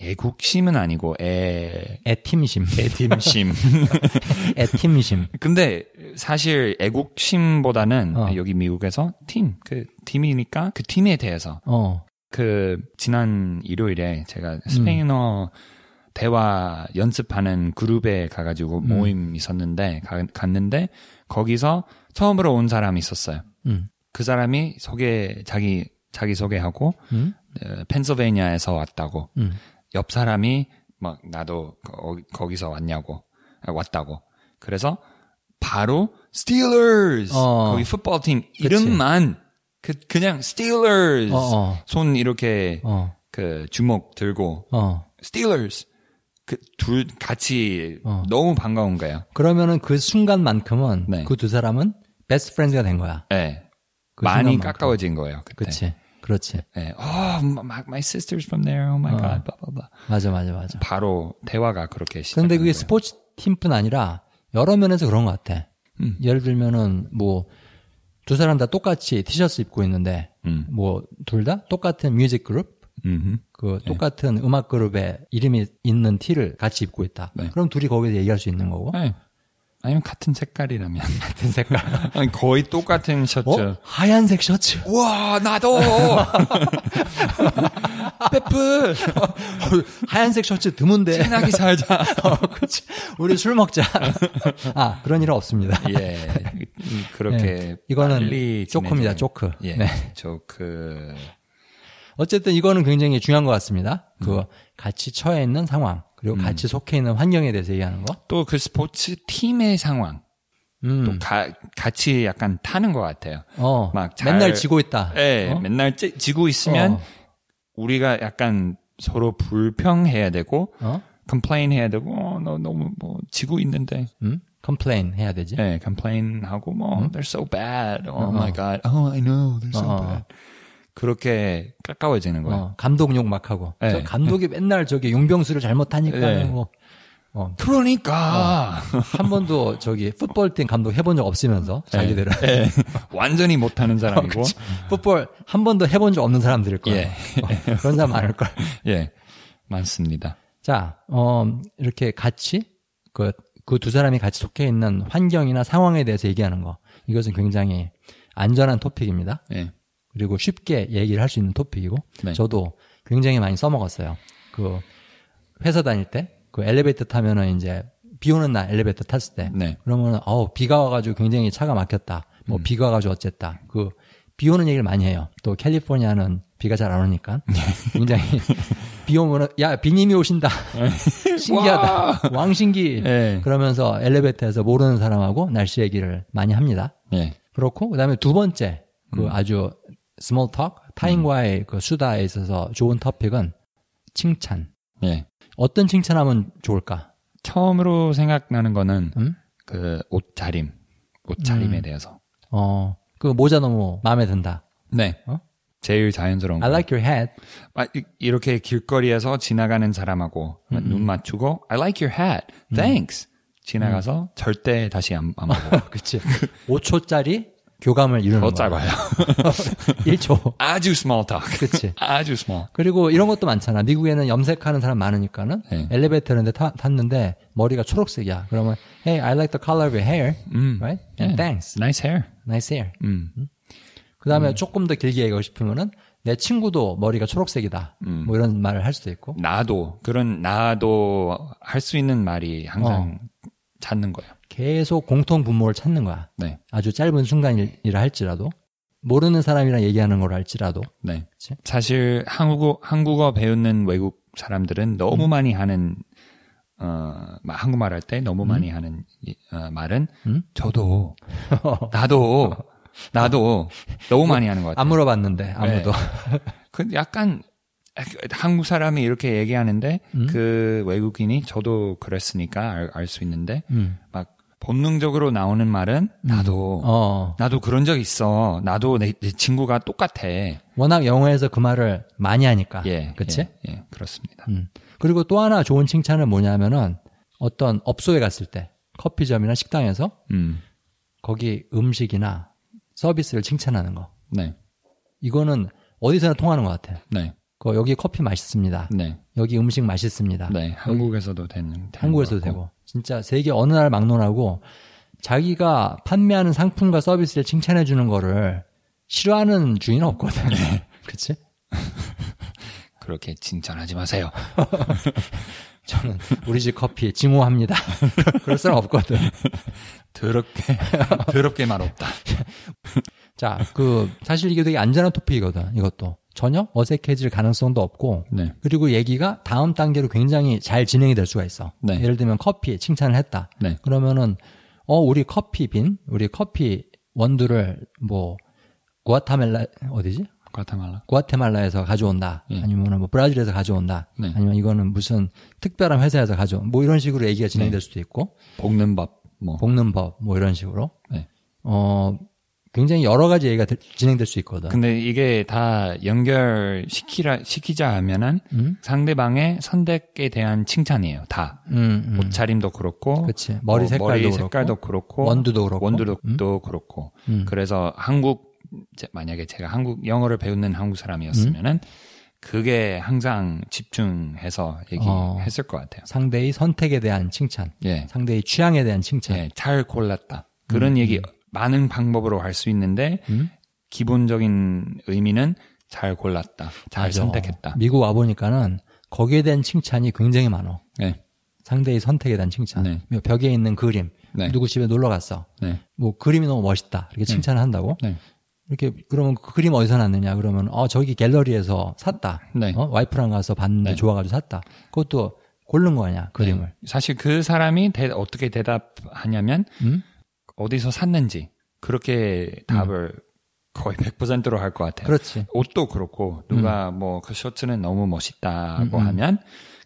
애국심은 아니고 애 애팀심. 애팀심 [LAUGHS] 애팀심. 근데 사실 애국심보다는 어. 여기 미국에서 팀, 그 팀이니까 그 팀에 대해서 어. 그 지난 일요일에 제가 스페인어 대화 연습하는 그룹에 가가지고 모임 있었는데 가- 갔는데 거기서 처음으로 온 사람이 있었어요. 음. 그 사람이 소개 자기 자기 소개하고 음. 어, 펜실베니아에서 왔다고 음. 옆 사람이 막 나도 거, 거기서 왔냐고 아, 왔다고 그래서 바로 Steelers 어. 거기 풋볼 팀 이름만 그 그냥 Steelers 어, 어. 손 이렇게 어. 그 주먹 들고 어. Steelers 그 둘 같이 어. 너무 반가운 거예요. 그러면은 그 순간만큼은 네. 그두 사람은 베스트 프렌즈가 된 거야. 네. 그 많이 순간만큼. 가까워진 거예요. 그때. 그렇지. 그렇지. 네. Oh, my, my sister's from there. Oh my 어. god. blah, blah, blah. 맞아, 맞아, 맞아. 바로 대화가 그렇게 시작. 그런데 그게 스포츠 팀뿐 아니라 여러 면에서 그런 것 같아. 음. 예를 들면은 뭐 두 사람 다 똑같이 티셔츠 입고 있는데 음. 뭐둘 다 똑같은 뮤직 그룹 음. 그 똑같은 음악 그룹에 이름이 있는 티를 같이 입고 있다. 네. 그럼 둘이 거기서 얘기할 수 있는 거고. 네. 아니면 같은 색깔이라면 [LAUGHS] 같은 색깔. 아니, 거의 똑같은 셔츠. 어? 하얀색 셔츠. 와 나도 [LAUGHS] 페프 하얀색 셔츠 드문데. 친하게 살자. [LAUGHS] 어, 그치. 우리 술 먹자. 아, 그런 일은 없습니다. 예 이- 그렇게 네. 이거는 조크입니다. 조크. 예 네. 조크 어쨌든 이거는 굉장히 중요한 것 같습니다. 음. 그 같이 처해 있는 상황, 그리고 같이 속해 있는 환경에 대해서 얘기하는 거. 또 그 스포츠 팀의 상황 음. 또 가- 같이 약간 타는 것 같아요. 어, 막 잘- 맨날 지고 있다. 예, 어? 맨날 찌- 지고 있으면 어. 우리가 약간 서로 불평해야 되고 어? complain 해야 되고 어, 너 너무 뭐 지고 있는데 음? complain 해야 되지. 예, complain 하고 뭐 they're so bad. Oh 어. my god. Oh, I know. They're so 어. bad. 그렇게 가까워지는 거예요. 어, 감독 욕 막 하고. 네. 저 감독이 맨날 저기 용병수를 잘못하니까 네. 뭐. 어, 그러니까 한 번도 저기 풋볼팀 감독 해본 적 없으면서 자기들은 예, 완전히 못하는 사람이고 [LAUGHS] 풋볼 한 번도 해본 적 없는 사람들일. 예. 어, 그런 사람 많을 걸. [LAUGHS] 예, 많습니다. 자, 어, 이렇게 같이 그 그 두 사람이 같이 속해 있는 환경이나 상황에 대해서 얘기하는 거. 이것은 굉장히 안전한 토픽입니다. 예, 그리고 쉽게 얘기를 할 수 있는 토픽이고 네. 저도 굉장히 많이 써먹었어요. 그 회사 다닐 때 그 엘리베이터 타면은 이제 비 오는 날 엘리베이터 탔을 때 네. 그러면은 어우 비가 와가지고 굉장히 차가 막혔다. 뭐 음. 비가 와가지고 어쨌다. 그 비 오는 얘기를 많이 해요. 또 캘리포니아는 비가 잘 안 오니까 굉장히 [LAUGHS] 비 오면은 야 비님이 오신다. [LAUGHS] 신기하다. 왕신기. 예. 그러면서 엘리베이터에서 모르는 사람하고 날씨 얘기를 많이 합니다. 예, 그렇고 그다음에 두 번째 그 음. 아주 small talk 타인과의 그 수다에 있어서 좋은 토픽은 칭찬. 예. 어떤 칭찬하면 좋을까? 처음으로 생각나는 거는 음? 그 옷차림, 옷차림에 음. 대해서. 어, 그 모자 너무 마음에 든다. 네. 어? 제일 자연스러운 거. I like your hat. 아, 이- 이렇게 길거리에서 지나가는 사람하고 음, 눈 맞추고 I like your hat. Thanks. 지나가서 음. 절대 다시 안, 안 [LAUGHS] 보고. 그치. 5초짜리 교감을 이루는 더 거. 짧아요. 1초. 아주 small talk. 그치. 아주 small. 그리고 이런 것도 많잖아. 미국에는 염색하는 사람 많으니까는 네. 엘리베이터 이런 데 타- 탔는데 머리가 초록색이야. 그러면 Hey, I like the color of your hair. 음. Right? Yeah. Thanks. Nice hair. Nice hair. 음. 그 다음에 조금 더 길게 얘기하고 싶으면은 내 친구도 머리가 초록색이다. 음. 뭐 이런 말을 할 수도 있고. 나도 그런 나도 할 수 있는 말이 항상 찾는 거예요. 계속 공통 분모를 찾는 거야. 네. 아주 짧은 순간이라 할지라도. 모르는 사람이랑 얘기하는 걸 할지라도. 네. 그치? 사실 한국어 한국어 배우는 외국 사람들은 너무 음. 많이 하는 어막 한국말 할 때 너무 많이 하는 이- 어, 말은 음? 저도 [LAUGHS] 나도 나도 너무 많이 하는 것 같아요. 안 물어봤는데 아무도. [LAUGHS] 그 약간 한국 사람이 이렇게 얘기하는데 음? 그 외국인이 저도 그랬으니까 알 수 있는데 음. 막 본능적으로 나오는 말은 나도 어. 나도 그런 적 있어. 나도 내, 내 친구가 똑같아. 워낙 영어에서 그 말을 많이 하니까. 예, 그치? 예, 예, 그렇습니다. 음. 그리고 또 하나 좋은 칭찬은 뭐냐면은 어떤 업소에 갔을 때 커피점이나 식당에서 음, 거기 음식이나 서비스를 칭찬하는 거. 네, 이거는 어디서나 통하는 것 같아. 네, 그 여기 커피 맛있습니다. 네, 여기 음식 맛있습니다. 네. 한국에서도 되는, 한국에서도. 되고. 진짜 세계 어느 나라 막론하고 자기가 판매하는 상품과 서비스를 칭찬해 주는 거를 싫어하는 주인은 없거든. [LAUGHS] 그치? [LAUGHS] 그렇게 칭찬하지 마세요. [LAUGHS] 저는 우리 집 커피 증오합니다. 그럴 사람 없거든. 더럽게 더럽게 말 없다. 자, 그 사실 이게 되게 안전한 토픽이거든. 이것도 전혀 어색해질 가능성도 없고 네. 그리고 얘기가 다음 단계로 굉장히 잘 진행이 될 수가 있어. 네. 예를 들면 커피 칭찬을 했다. 네. 그러면은 어 우리 커피 빈, 우리 커피 원두를 뭐 구아타멜라 어디지? 과타말라. 구아테말라에서 가져온다. 예. 아니면 뭐 브라질에서 가져온다. 네. 아니면 이거는 무슨 특별한 회사에서 가져온 뭐 이런 식으로 얘기가 진행될 수도 있고 볶는 법 뭐. 볶는 법 뭐 이런 식으로 네. 어 굉장히 여러 가지 얘기가 될- 진행될 수 있거든. 근데 이게 다 연결 시키라 시키자 하면은 음? 상대방의 선택에 대한 칭찬이에요. 다. 음, 음. 옷차림도 그렇고, 그치. 머리 어, 색깔도 머리 그렇고, 색깔도 그렇고, 원두도 그렇고. 원두도 음? 또 그렇고. 음. 그래서 한국 제- 만약에 제가 한국 영어를 배우는 한국 사람이었으면은 그게 항상 집중해서 얘기했을 것 같아요. 상대의 선택에 대한 칭찬, 예, 상대의 취향에 대한 칭찬. 예, 잘 골랐다. 그런 얘기 많은 방법으로 할수 있는데 음? 기본적인 의미는 잘 골랐다, 잘 맞아. 선택했다. 미국 와 보니까는 거기에 대한 칭찬이 굉장히 많어. 네, 상대의 선택에 대한 칭찬. 네. 뭐 벽에 있는 그림. 네. 누구 집에 놀러 갔어. 네, 뭐 그림이 너무 멋있다. 이렇게 칭찬을 한다고. 네, 이렇게 그러면 그 그림 어디서 났느냐? 그러면 어 저기 갤러리에서 샀다. 네. 어, 와이프랑 가서 봤는데 네. 좋아가지고 샀다. 그것도 고른 거 아니야 그림을. 사실 그 사람이 대- 어떻게 대답하냐면 음? 어디서 샀는지 그렇게 답을 거의 100%로 할 것 같아요. 그렇지. 옷도 그렇고 누가 뭐그 셔츠는 너무 멋있다고 음, 음. 하면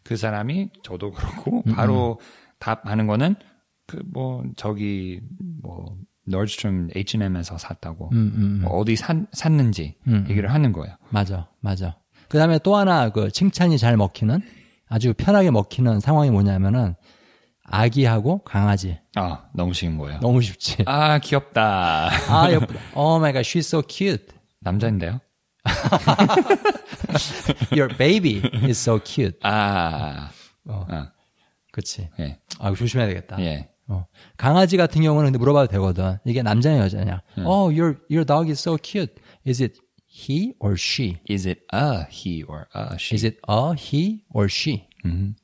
그 사람이 저도 그렇고 바로 답하는 거는 그 뭐 저기 뭐 너드스트롬 H&M에서 샀다고 음, 음, 음. 뭐 어디 산, 샀는지 음, 얘기를 하는 거예요. 맞아, 맞아. 그 다음에 또 하나 그 칭찬이 잘 먹히는 아주 편하게 먹히는 상황이 뭐냐면은 아기하고 강아지. 아 너무 쉬운 거예요. 너무 쉽지. 아 귀엽다. 아, 예쁘다. Oh my god, she's so cute. 남자인데요? Your baby is so cute. 아, 어, 아 그치. 예, 아, 조심해야 되겠다. 예. 어. 강아지 같은 경우는 근데 물어봐도 되거든. 이게 남자냐 여자냐. Oh, your your dog is so cute. Is it he or she? Is it a he or a she? Is it a he or she? 음.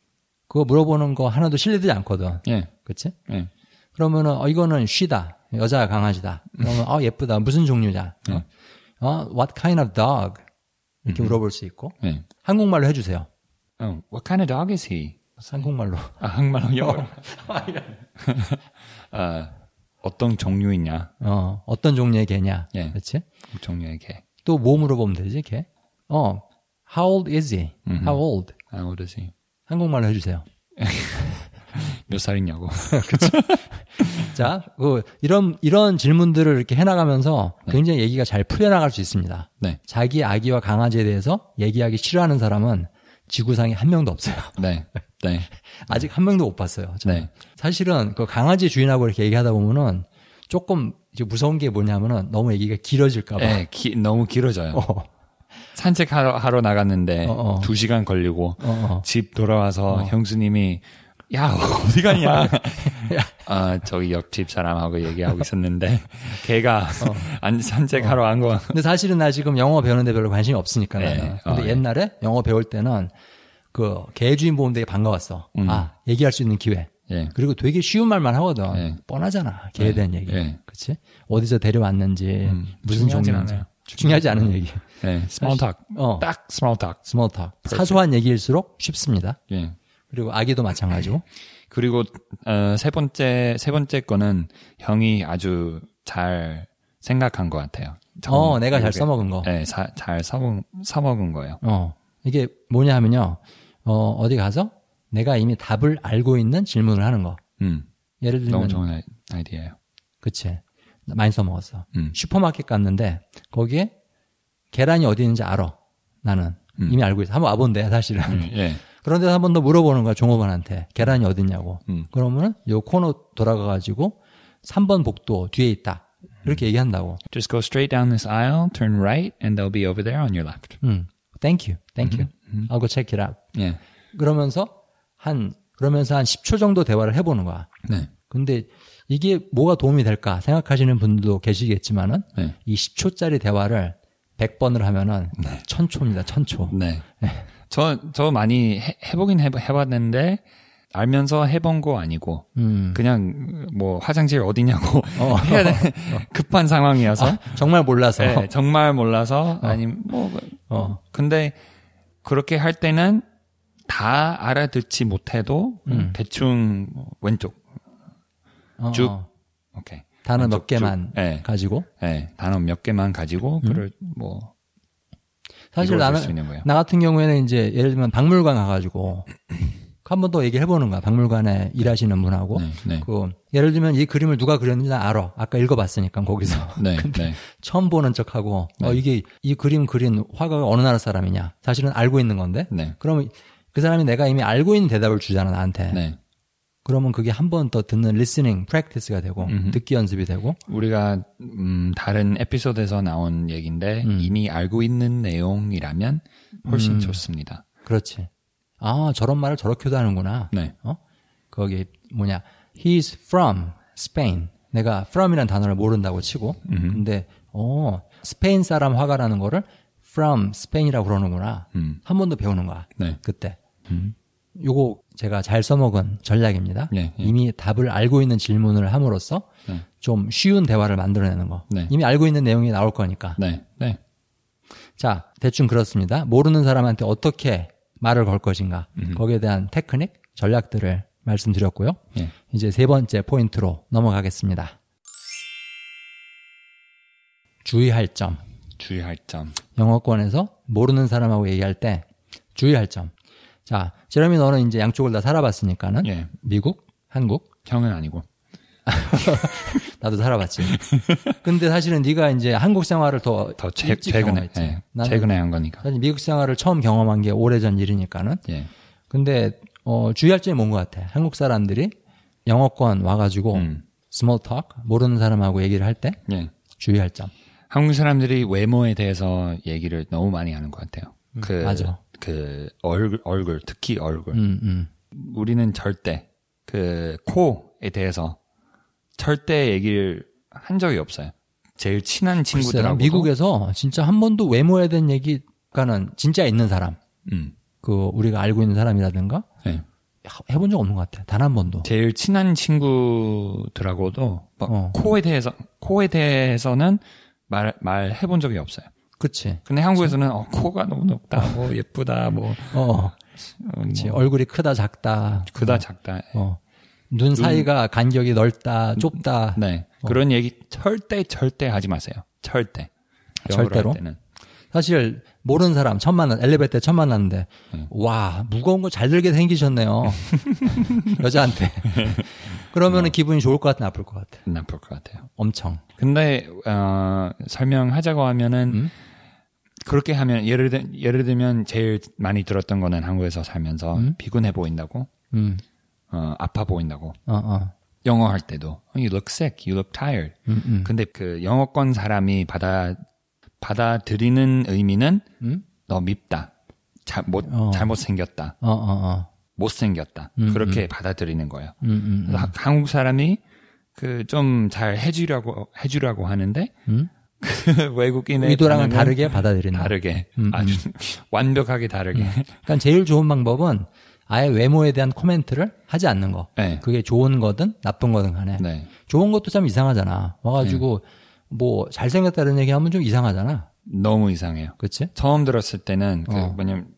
그거 물어보는 거 하나도 실례되지 않거든. 예, 그치? 예. 그러면은 어, 이거는 쉬다. 여자 강아지다. 그러면 어 예쁘다. 무슨 종류냐? 어, 어, what kind of dog? 이렇게 물어볼 수 있고 예. 한국말로 해주세요. Oh, what kind of dog is he? 한국말로. 아, 한국말로 영어. [LAUGHS] 아, 어떤 종류이냐? 어 어떤 종류의 개냐? 예. 그렇지? 그 종류의 개. 또 뭐 물어보면 되지? 개? 어 how old is he? How old? How old is he? 한국말로 해주세요. [LAUGHS] 몇 살이냐고. [LAUGHS] 자, 그 이런 이런 질문들을 이렇게 해나가면서 굉장히 얘기가 잘 풀려나갈 수 있습니다. 네. 자기 아기와 강아지에 대해서 얘기하기 싫어하는 사람은 지구상에 한 명도 없어요. 네. 네. [LAUGHS] 아직 한 명도 못 봤어요. 저는. 네. 사실은 그 강아지 주인하고 이렇게 얘기하다 보면은 조금 이제 무서운 게 뭐냐면은 너무 얘기가 길어질까봐. 예, 기- 너무 길어져요. 어, 산책하러 하러 나갔는데 어, 어. 두 시간 걸리고 어, 어. 집 돌아와서 형수님이 야 어디 가냐? 아 저기 옆집 사람하고 얘기하고 있었는데 [LAUGHS] 걔가 어. 안 산책하러 간 거. 근데 사실은 나 지금 영어 배우는데 별로 관심이 없으니까 네. 나는. 근데 어, 예. 옛날에 영어 배울 때는 그 개주인 보면 되게 반가웠어. 음. 아 얘기할 수 있는 기회. 예. 그리고 되게 쉬운 말만 하거든. 네. 뻔하잖아. 개에 대한 얘기. 네. 그치? 어디서 데려왔는지, 무슨 중요하진 종류인지. 중요하지 않은 얘기. 네. small talk. 어. 딱 small talk. small talk. 사소한 얘기일수록 쉽습니다. 예. 그리고 아기도 마찬가지고. [LAUGHS] 그리고 어, 세 번째 세 번째 거는 형이 아주 잘 생각한 것 같아요. 어, 내가 잘 써먹은 거. 네, 사- 잘 써먹 써먹은 거예요. 어. 이게 뭐냐 하면요. 어, 어디 가서 내가 이미 답을 알고 있는 질문을 하는 거. 음, 예를 너무 들면, 좋은 아이- 아이디어예요. 그치. 나 많이 써먹었어. 음. 슈퍼마켓 갔는데, 거기에 계란이 어디 있는지 알아. 나는. 이미 알고 있어. 한번 와본대, 사실은. 음, 예, 그런데 한 번 더 물어보는 거야, 종업원한테. 계란이 어딨냐고. 음. 그러면은 요 코너 돌아가 가지고 3번 복도 뒤에 있다. 이렇게 얘기한다고. Just go straight down this aisle, turn right, and they'll be over there on your left. 음. Thank you. Thank you. I'll go check it out. 예, 그러면서 한, 그러면서 한 10초 정도 대화를 해보는 거야. 네, 근데 이게 뭐가 도움이 될까 생각하시는 분들도 계시겠지만은 네. 이 10초짜리 대화를 100번을 하면은 천초입니다. 천초. 네. 저, 저 많이 해, 해보긴 해, 해봤는데, 알면서 해본 거 아니고, 음. 그냥 뭐 화장실 어디냐고 어. [LAUGHS] 해야 돼. 급한 상황이어서. 아, 정말 몰라서. 네, 정말 몰라서, 아니면 뭐, 어. 근데 그렇게 할 때는 다 알아듣지 못해도 음. 대충 뭐 왼쪽, 어, 쭉. 어. 오케이. 단어 몇 개만 쭉. 네. 가지고. 네, 단어 몇 개만 가지고, 그를 뭐, 사실 나는. 나 같은 경우에는 이제 예를 들면 박물관 가가지고 [CLEARS THROAT] 한 번 더 얘기해 보는 거야. 박물관에 일하시는 분하고. 네, 네. 그 예를 들면 이 그림을 누가 그렸는지 난 알아. 아까 읽어봤으니까 거기서. [LAUGHS] 네, [LAUGHS] 네. 처음 보는 척하고 어 이게 이 그림 그린 화가가 어느 나라 사람이냐 사실은 알고 있는 건데 네. 그러면 그 사람이 내가 이미 알고 있는 대답을 주잖아 나한테 네. 그러면 그게 한 번 더 듣는 listening practice가 되고 듣기 연습이 되고. 우리가 음, 다른 에피소드에서 나온 얘기인데 음. 이미 알고 있는 내용이라면 훨씬 좋습니다. 그렇지. 아 저런 말을 저렇게도 하는구나. 네. 어? 거기 뭐냐. He's from Spain. 내가 from이라는 단어를 모른다고 치고. 근데 어 스페인 사람 화가라는 거를 from Spain이라고 그러는구나. 음. 한번 더 배우는 거야. 네. 그때. 음. 요거 제가 잘 써먹은 전략입니다. 예, 예. 이미 답을 알고 있는 질문을 함으로써 네. 좀 쉬운 대화를 만들어내는 거. 네. 이미 알고 있는 내용이 나올 거니까. 네. 네. 자, 대충 그렇습니다. 모르는 사람한테 어떻게 말을 걸 것인가. 거기에 대한 테크닉, 전략들을 말씀드렸고요. 예. 이제 세 번째 포인트로 넘어가겠습니다. 주의할 점. 주의할 점. 영어권에서 모르는 사람하고 얘기할 때 주의할 점. 자, 제레미 너는 이제 양쪽을 다 살아봤으니까는 예. 미국, 한국, 형은 아니고. [LAUGHS] 나도 살아봤지. 근데 사실은 네가 이제 한국 생활을 더, 더 최, 경험했지. 예. 최근에 한 거니까. 사실 미국 생활을 처음 경험한 게 오래전 일이니까는. 예. 근데 어, 주의할 점이 뭔 것 같아. 한국 사람들이 영어권 와가지고 음. small talk 모르는 사람하고 얘기를 할때 예. 주의할 점. 한국 사람들이 외모에 대해서 얘기를 너무 많이 하는 것 같아요. 그, 맞아. 그 얼굴, 얼굴, 특히 얼굴. 음, 음. 우리는 절대 그 코에 대해서 절대 얘기를 한 적이 없어요. 제일 친한 친구들하고 미국에서 진짜 한 번도 외모에 대한 얘기가는 진짜 있는 사람, 음. 그 우리가 알고 있는 사람이라든가 네. 해본 적 없는 것 같아. 단한 번도. 제일 친한 친구들하고도 막 어. 코에 대해서 코에 대해서는 말 말해본 적이 없어요. 그치. 근데 한국에서는 어, 코가 너무 높다, 뭐 예쁘다, 뭐 어, 어, 그치. 뭐 얼굴이 크다, 작다. 그다 작다. 어. 눈 사이가 간격이 넓다, 좁다. 네 그런 얘기 절대 절대 하지 마세요. 절대. 절대로? 사실 모르는 사람 처음 만났 엘리베이터 처음 만났는데 네. 와 무거운 거 잘 들게 생기셨네요 [LAUGHS] 여자한테 그러면은 기분이 좋을 것 같아 나쁠 것 같아 나쁠 것 같아요. 엄청 근데 어, 설명하자고 하면은 음? 그렇게 하면 예를 들 예를 들면 제일 많이 들었던 거는 한국에서 살면서 음? 피곤해 보인다고, 음, 어, 아파 보인다고. 어, 어, 영어 할 때도 you look sick, you look tired. 음, 음, 근데 그 영어권 사람이 받아 받아들이는 의미는 음? 너 밉다, 잘못 어. 잘못 생겼다, 어, 어, 어, 못 생겼다. 음, 그렇게 받아들이는 거예요. 음, 음, 한국 사람이 그 좀 잘 해주려고 해주려고 하는데 음? 그 외국인의 의도랑은 다르게 받아들인다. 다르게 음, 아주 완벽하게 다르게 그러니까 제일 좋은 방법은 아예 외모에 대한 코멘트를 하지 않는 거. 네. 그게 좋은 거든 나쁜 거든 간에. 네. 좋은 것도 참 이상하잖아. 와가지고 뭐 잘생겼다는 얘기하면 좀 이상하잖아. 너무 이상해요. 그치? 처음 들었을 때는 그 어. 뭐냐면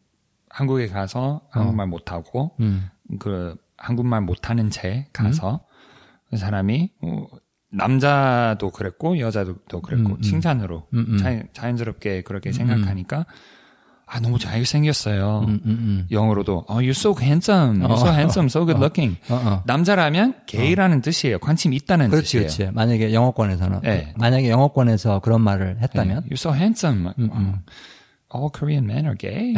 한국에 가서 한국말 못하고 음. 그 한국말 못하는 채 가서 그 사람이 어, 남자도 그랬고 여자도 그랬고 음, 음. 칭찬으로 음, 음. 자연, 자연스럽게 그렇게 생각하니까 아 너무 잘생겼어요. 음, 음, 음. 영어로도 oh, you're so handsome, you're so 어. handsome, so good looking. 어, 어. 남자라면 게이라는 뜻이에요. 관심 있다는 그렇지, 뜻이에요. 그렇지. 만약에 영어권에서는. 네. 만약에 영어권에서 그런 말을 했다면. You're so handsome. 음, 음. All Korean men are gay.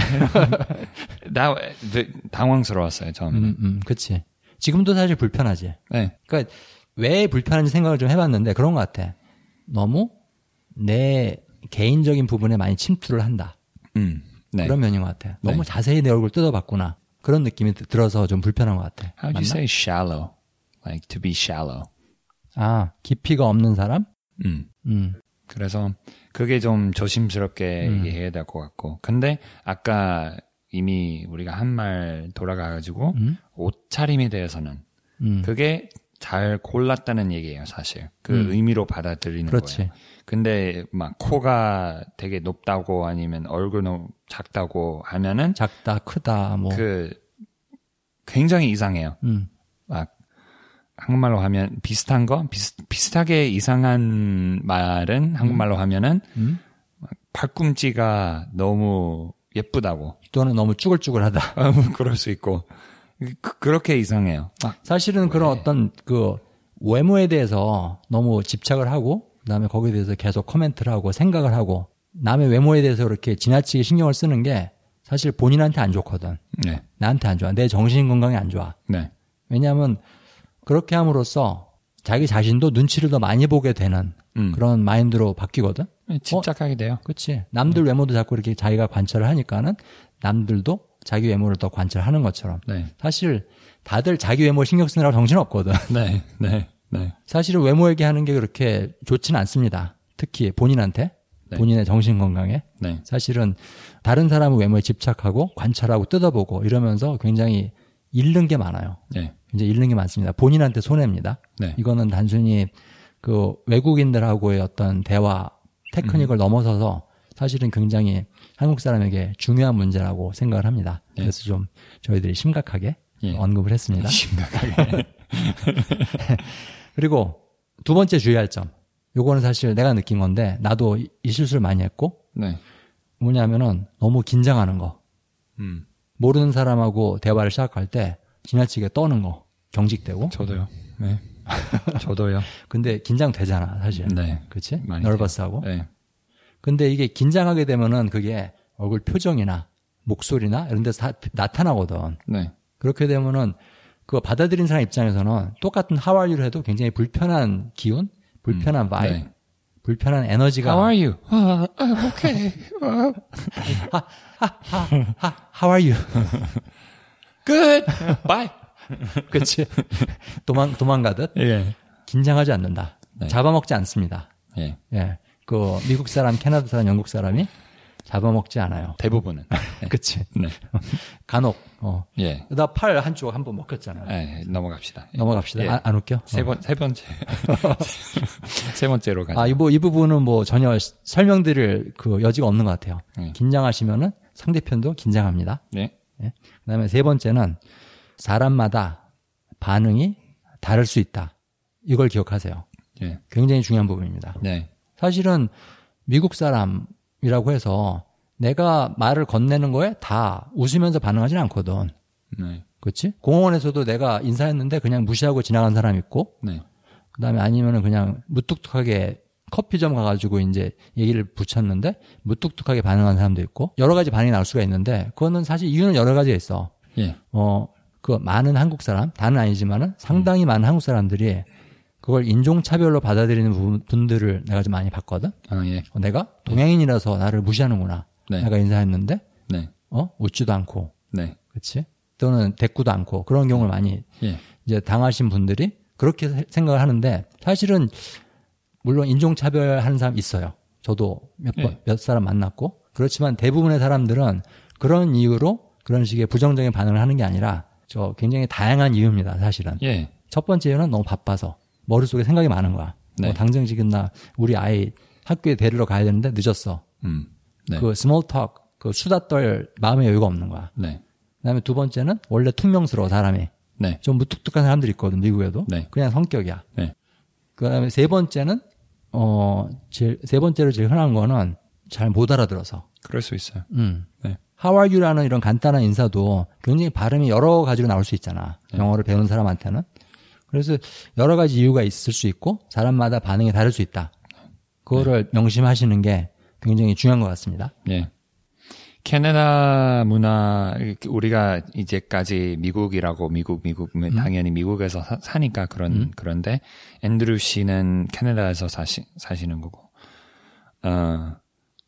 [LAUGHS] 나 네, 당황스러웠어요 처음에는. 음, 음, 그치. 지금도 사실 불편하지. 네. 그러니까 왜 불편한지 생각을 좀 해봤는데 그런 것 같아. 너무 내 개인적인 부분에 많이 침투를 한다. 음. 네. 그런 면인 것 같아. 너무 네. 자세히 내 얼굴 뜯어봤구나. 그런 느낌이 드- 들어서 좀 불편한 것 같아. How would you say shallow? like to be shallow. 아, 깊이가 없는 사람? 음. 음. 그래서 그게 좀 조심스럽게 음. 얘기해야 될 것 같고. 근데 아까 이미 우리가 한 말 돌아가가지고 음? 옷차림에 대해서는 음. 그게 잘 골랐다는 얘기예요, 사실. 그 음. 의미로 받아들이는 그렇지. 거예요. 근데 막 코가 되게 높다고 아니면 얼굴 너무 작다고 하면은 작다, 크다, 뭐. 그 굉장히 이상해요. 음. 막 한국말로 하면 비슷한 거 비슷, 비슷하게 이상한 말은 한국말로 하면은 음? 팔꿈치가 너무 예쁘다고 또는 너무 쭈글쭈글하다. [LAUGHS] 그럴 수 있고 그, 그렇게 이상해요. 막 사실은 그런 어떤 그 외모에 대해서 너무 집착을 하고 그다음에 거기에 대해서 계속 코멘트를 하고 생각을 하고 남의 외모에 대해서 그렇게 지나치게 신경을 쓰는 게 사실 본인한테 안 좋거든. 네, 나한테 안 좋아. 내 정신 건강에 안 좋아. 네, 왜냐하면 그렇게 함으로써 자기 자신도 눈치를 더 많이 보게 되는 음. 그런 마인드로 바뀌거든. 집착하게 돼요. 그렇지. 남들 외모도 자꾸 이렇게 자기가 관찰을 하니까는 남들도 자기 외모를 더 관찰하는 것처럼 네, 사실 다들 자기 외모 신경 쓰느라고 정신 없거든. 네, 네, 네, 사실은 외모 얘기하는 게 그렇게 좋지는 않습니다. 특히 본인한테 네. 본인의 정신 건강에 네, 사실은 다른 사람의 외모에 집착하고 관찰하고 뜯어보고 이러면서 굉장히 잃는 게 많아요. 네, 이제 잃는 게 많습니다. 본인한테 손해입니다. 네, 이거는 단순히 그 외국인들하고의 어떤 대화 테크닉을 넘어서서 사실은 굉장히 한국 사람에게 중요한 문제라고 생각을 합니다. 네. 그래서 좀 저희들이 심각하게 예. 언급을 했습니다. [LAUGHS] 심각하게. [LAUGHS] 그리고 두 번째 주의할 점. 요거는 사실 내가 느낀 건데 나도 이- 이 실수를 많이 했고 네, 뭐냐면은 너무 긴장하는 거. 음, 모르는 사람하고 대화를 시작할 때 지나치게 떠는 거. 경직되고. 저도요. 네, [LAUGHS] 저도요. 근데 긴장되잖아, 사실. 네? 많이 nervous하고. 네, 근데 이게 긴장하게 되면은 그게 얼굴 표정이나 목소리나 이런 데서 다 나타나거든. 네, 그렇게 되면은 그거 받아들인 사람 입장에서는 똑같은 How are you를 해도 굉장히 불편한 기운, 불편한 vibe, 네. 불편한 에너지가 How are you? 아, 아, okay. How are you? Good. Bye. 그치? 도망, 도망가듯 예. 긴장하지 않는다. 네. 잡아먹지 않습니다. 예. 예. 그 미국 사람, 캐나다 사람, 영국 사람이 잡아먹지 않아요. 대부분은. [LAUGHS] 그치? 네. [LAUGHS] 간혹, 어. 예. 나 팔 한쪽 한 번 먹혔잖아요. 예, 넘어갑시다. 예. 넘어갑시다. 예. 아, 안 웃겨? 세 번, 세 번째. [LAUGHS] 세 번째로 가죠. 아, 이, 뭐, 이 부분은 뭐 전혀 시- 설명드릴 그 여지가 없는 것 같아요. 네. 긴장하시면은 상대편도 긴장합니다. 네. 예. 그 다음에 세 번째는 사람마다 반응이 다를 수 있다. 이걸 기억하세요. 예. 굉장히 중요한 부분입니다. 네. 사실은 미국 사람이라고 해서 내가 말을 건네는 거에 다 웃으면서 반응하진 않거든. 네. 그렇지? 공원에서도 내가 인사했는데 그냥 무시하고 지나간 사람 있고 네. 그다음에 아니면은 그냥 무뚝뚝하게 커피점 가가지고 이제 얘기를 붙였는데 무뚝뚝하게 반응한 사람도 있고 여러 가지 반응이 나올 수가 있는데 그거는 사실 이유는 여러 가지가 있어. 예. 어, 그 많은 한국 사람, 다는 아니지만은 상당히 많은 한국 사람들이 그걸 인종차별로 받아들이는 부- 분들을 내가 좀 많이 봤거든. 아, 예. 어, 내가 동양인이라서 나를 무시하는구나. 네. 내가 인사했는데 네. 어 웃지도 않고, 네. 그렇지? 또는 대꾸도 않고 그런 경우를 많이 예. 이제 당하신 분들이 그렇게 세- 생각을 하는데 사실은 물론 인종차별 하는 사람 있어요. 저도 몇, 번, 예. 몇 사람 만났고 그렇지만 대부분의 사람들은 그런 이유로 그런 식의 부정적인 반응을 하는 게 아니라 저 굉장히 다양한 이유입니다. 사실은 예. 첫 번째 이유는 너무 바빠서 머릿속에 생각이 많은 거야. 네. 뭐 당장 지금 나 우리 아이 학교에 데리러 가야 되는데 늦었어. 음. 네. 그 small talk, 그 수다 떨 마음의 여유가 없는 거야. 네. 그다음에 두 번째는 원래 퉁명스러워 사람이. 네. 좀 무뚝뚝한 사람들이 있거든 미국에도. 네. 그냥 성격이야. 네. 그다음에 세 번째는 어 제일 세 번째로 제일 흔한 거는 잘 못 알아들어서. 그럴 수 있어요. 음. 네. How are you라는 이런 간단한 인사도 굉장히 발음이 여러 가지로 나올 수 있잖아. 네. 영어를 배우는 사람한테는. 그래서 여러 가지 이유가 있을 수 있고 사람마다 반응이 다를 수 있다. 그거를 명심하시는 게 굉장히 중요한 것 같습니다. 예. 캐나다 문화 우리가 이제까지 미국이라고 미국 미국 당연히 미국에서 사, 니까 그런 그런데 앤드루 씨는 캐나다에서 사시 사시는 거고 어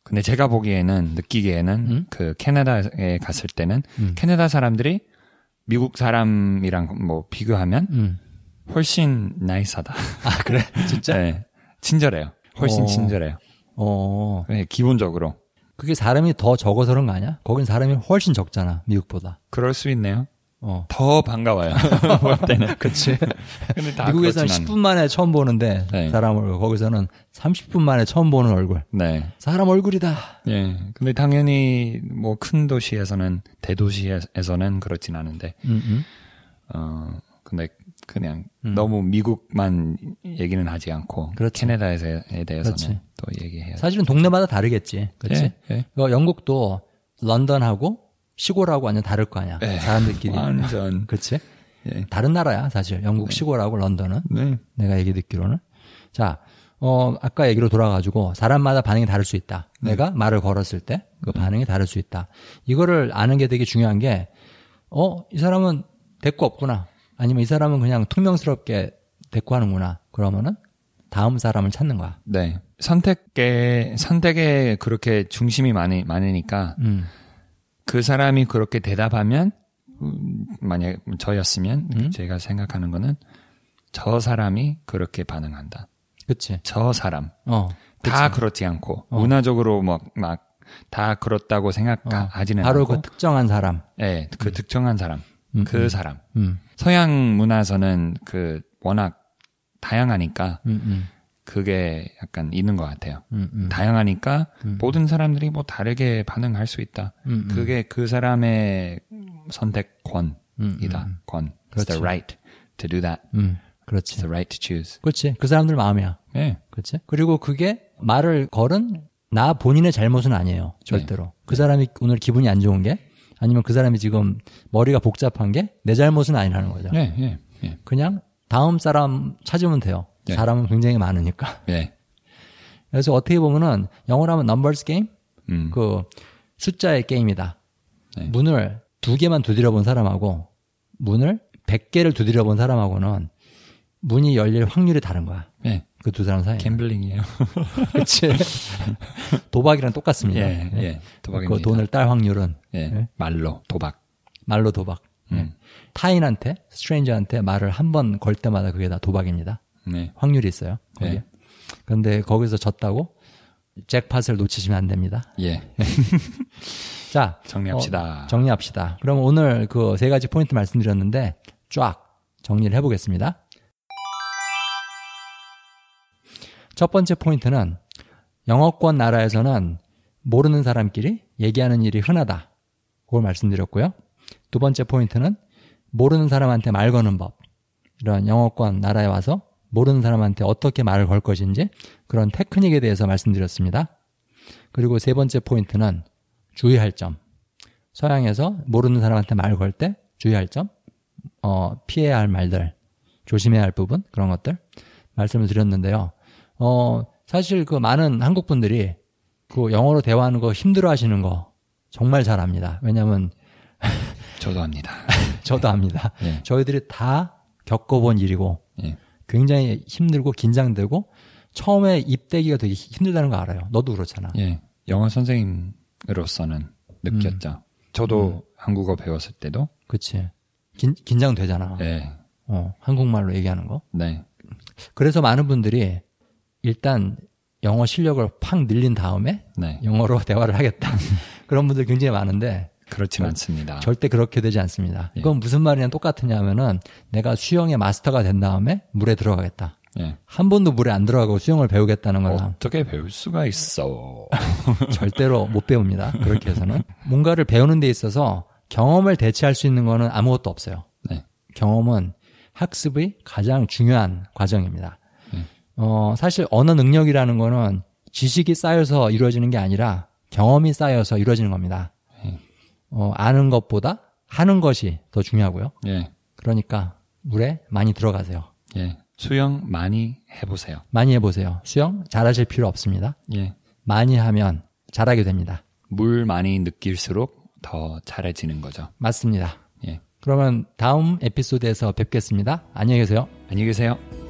근데 제가 보기에는 느끼기에는 그 캐나다에 갔을 때는 캐나다 사람들이 미국 사람이랑 뭐 비교하면 음. 훨씬 나이스하다. 아, 그래? 진짜? 네. 친절해요. 훨씬 어. 친절해요. 어. 네, 기본적으로. 그게 사람이 더 적어서 그런 거 아니야? 거긴 사람이 훨씬 적잖아, 미국보다. 그럴 수 있네요. 어. 더 반가워요. [LAUGHS] 볼 때는. 그치. 근데 다 미국에서는 그렇진 않- 10분 만에 처음 보는데, 네. 사람 얼굴. 거기서는 30분 만에 처음 보는 얼굴. 네. 사람 얼굴이다. 예. 근데 당연히 뭐 큰 도시에서는 대도시에서는 그렇진 않은데 음, 음. 어 근데 그냥 너무 미국만 얘기는 하지 않고 그렇지. 캐나다에 대해서는 그렇지. 또 얘기해야 사실은 동네마다 다르겠지. 그치? 예, 예. 그 영국도 런던하고 시골하고 완전 다를 거 아니야. 예. 사람들끼리. 완전 [LAUGHS] 그치? 예. 다른 나라야, 사실. 영국 시골하고 런던은. 네. 내가 얘기 듣기로는. 자, 어, 아까 얘기로 돌아가지고 사람마다 반응이 다를 수 있다. 내가 말을 걸었을 때 그 반응이 다를 수 있다. 이거를 아는 게 되게 중요한 게, 어, 이 사람은 대꾸 없구나. 아니면 이 사람은 그냥 투명스럽게 대꾸하는구나. 그러면은 다음 사람을 찾는 거야. 네. 선택에 선택에 그렇게 중심이 많이 많으니까 음, 그 사람이 그렇게 대답하면 음, 만약 저였으면 음? 제가 생각하는 거는 저 사람이 그렇게 반응한다. 그치. 저 사람 어. 다 그렇지 않고 문화적으로 뭐막다 그렇다고 생각하지는 바로 않고 그 특정한 사람. 예, 그 특정한 사람 음, 그 사람 음, 서양 문화에서는 그 워낙 다양하니까 음, 음, 그게 약간 있는 것 같아요. 음, 음, 다양하니까 모든 사람들이 뭐 다르게 반응할 수 있다. 음, 음. 그게 그 사람의 선택권이다. 음, 음. 권. It's 그렇지. the right to do that. 음, It's 그렇지. the right to choose. 그렇지. 그 사람들 마음이야. 예. 그렇지? 그리고 그게 말을 걸은 나 본인의 잘못은 아니에요. 절대로. 그 사람이 오늘 기분이 안 좋은 게 아니면 그 사람이 지금 머리가 복잡한 게 내 잘못은 아니라는 거죠. 예, 예, 예. 그냥 다음 사람 찾으면 돼요. 네. 사람은 굉장히 많으니까. 예. 그래서 어떻게 보면은 영어로 하면 numbers game? 음. 그 숫자의 게임이다. 네. 문을 두 개만 두드려 본 사람하고 문을 100개를 두드려 본 사람하고는 문이 열릴 확률이 다른 거야. 예. 그 두 사람 사이에. 갬블링이에요. [LAUGHS] 그치. 도박이랑 똑같습니다. 예, 예. 도박입니다. 그 돈을 딸 확률은 예. 예? 말로 도박. 말로 도박. 예. 음. 타인한테, 스트레인저한테 말을 한 번 걸 때마다 그게 다 도박입니다. 네. 확률이 있어요. 거기에. 예. 그런데 거기서 졌다고 잭팟을 놓치시면 안 됩니다. 예. [LAUGHS] 자, 정리합시다. 어, 정리합시다. 그럼 오늘 그 세 가지 포인트 말씀드렸는데 쫙 정리를 해보겠습니다. 첫 번째 포인트는 영어권 나라에서는 모르는 사람끼리 얘기하는 일이 흔하다. 그걸 말씀드렸고요. 두 번째 포인트는 모르는 사람한테 말 거는 법. 이런 영어권 나라에 와서 모르는 사람한테 어떻게 말을 걸 것인지 그런 테크닉에 대해서 말씀드렸습니다. 그리고 세 번째 포인트는 주의할 점. 서양에서 모르는 사람한테 말 걸 때 주의할 점, 어, 피해야 할 말들, 조심해야 할 부분, 그런 것들 말씀을 드렸는데요. 어, 사실 그 많은 한국 분들이 그 영어로 대화하는 거 힘들어 하시는 거 정말 잘 압니다. 왜냐면 [LAUGHS] 저도 합니다. [LAUGHS] 저도 압니다. 예. 저희들이 다 겪어본 일이고 예. 굉장히 힘들고 긴장되고 처음에 입대기가 되게 힘들다는 거 알아요. 너도 그렇잖아. 예. 영어 선생님으로서는 느꼈죠. 저도 한국어 배웠을 때도 그치. 긴, 긴장되잖아. 예. 어, 한국말로 얘기하는 거. 네. 그래서 많은 분들이 일단 영어 실력을 팍 늘린 다음에 네. 영어로 [LAUGHS] 대화를 하겠다. 그런 분들 굉장히 많은데 그렇지 않습니다. 절대 그렇게 되지 않습니다. 예. 이건 무슨 말이냐 똑같으냐면은 내가 수영의 마스터가 된 다음에 물에 들어가겠다. 예. 한 번도 물에 안 들어가고 수영을 배우겠다는 거랑 어떻게 배울 수가 있어? [LAUGHS] 절대로 못 배웁니다. 그렇게 해서는. 뭔가를 배우는 데 있어서 경험을 대체할 수 있는 거는 아무것도 없어요. 네. 경험은 학습의 가장 중요한 과정입니다. 네. 어, 사실 언어 능력이라는 거는 지식이 쌓여서 이루어지는 게 아니라 경험이 쌓여서 이루어지는 겁니다. 네. 어, 아는 것보다 하는 것이 더 중요하고요. 예. 그러니까 물에 많이 들어가세요. 예. 수영 많이 해보세요. 많이 해보세요. 수영 잘하실 필요 없습니다. 예. 많이 하면 잘하게 됩니다. 물 많이 느낄수록 더 잘해지는 거죠. 맞습니다. 예. 그러면 다음 에피소드에서 뵙겠습니다. 안녕히 계세요. 안녕히 계세요.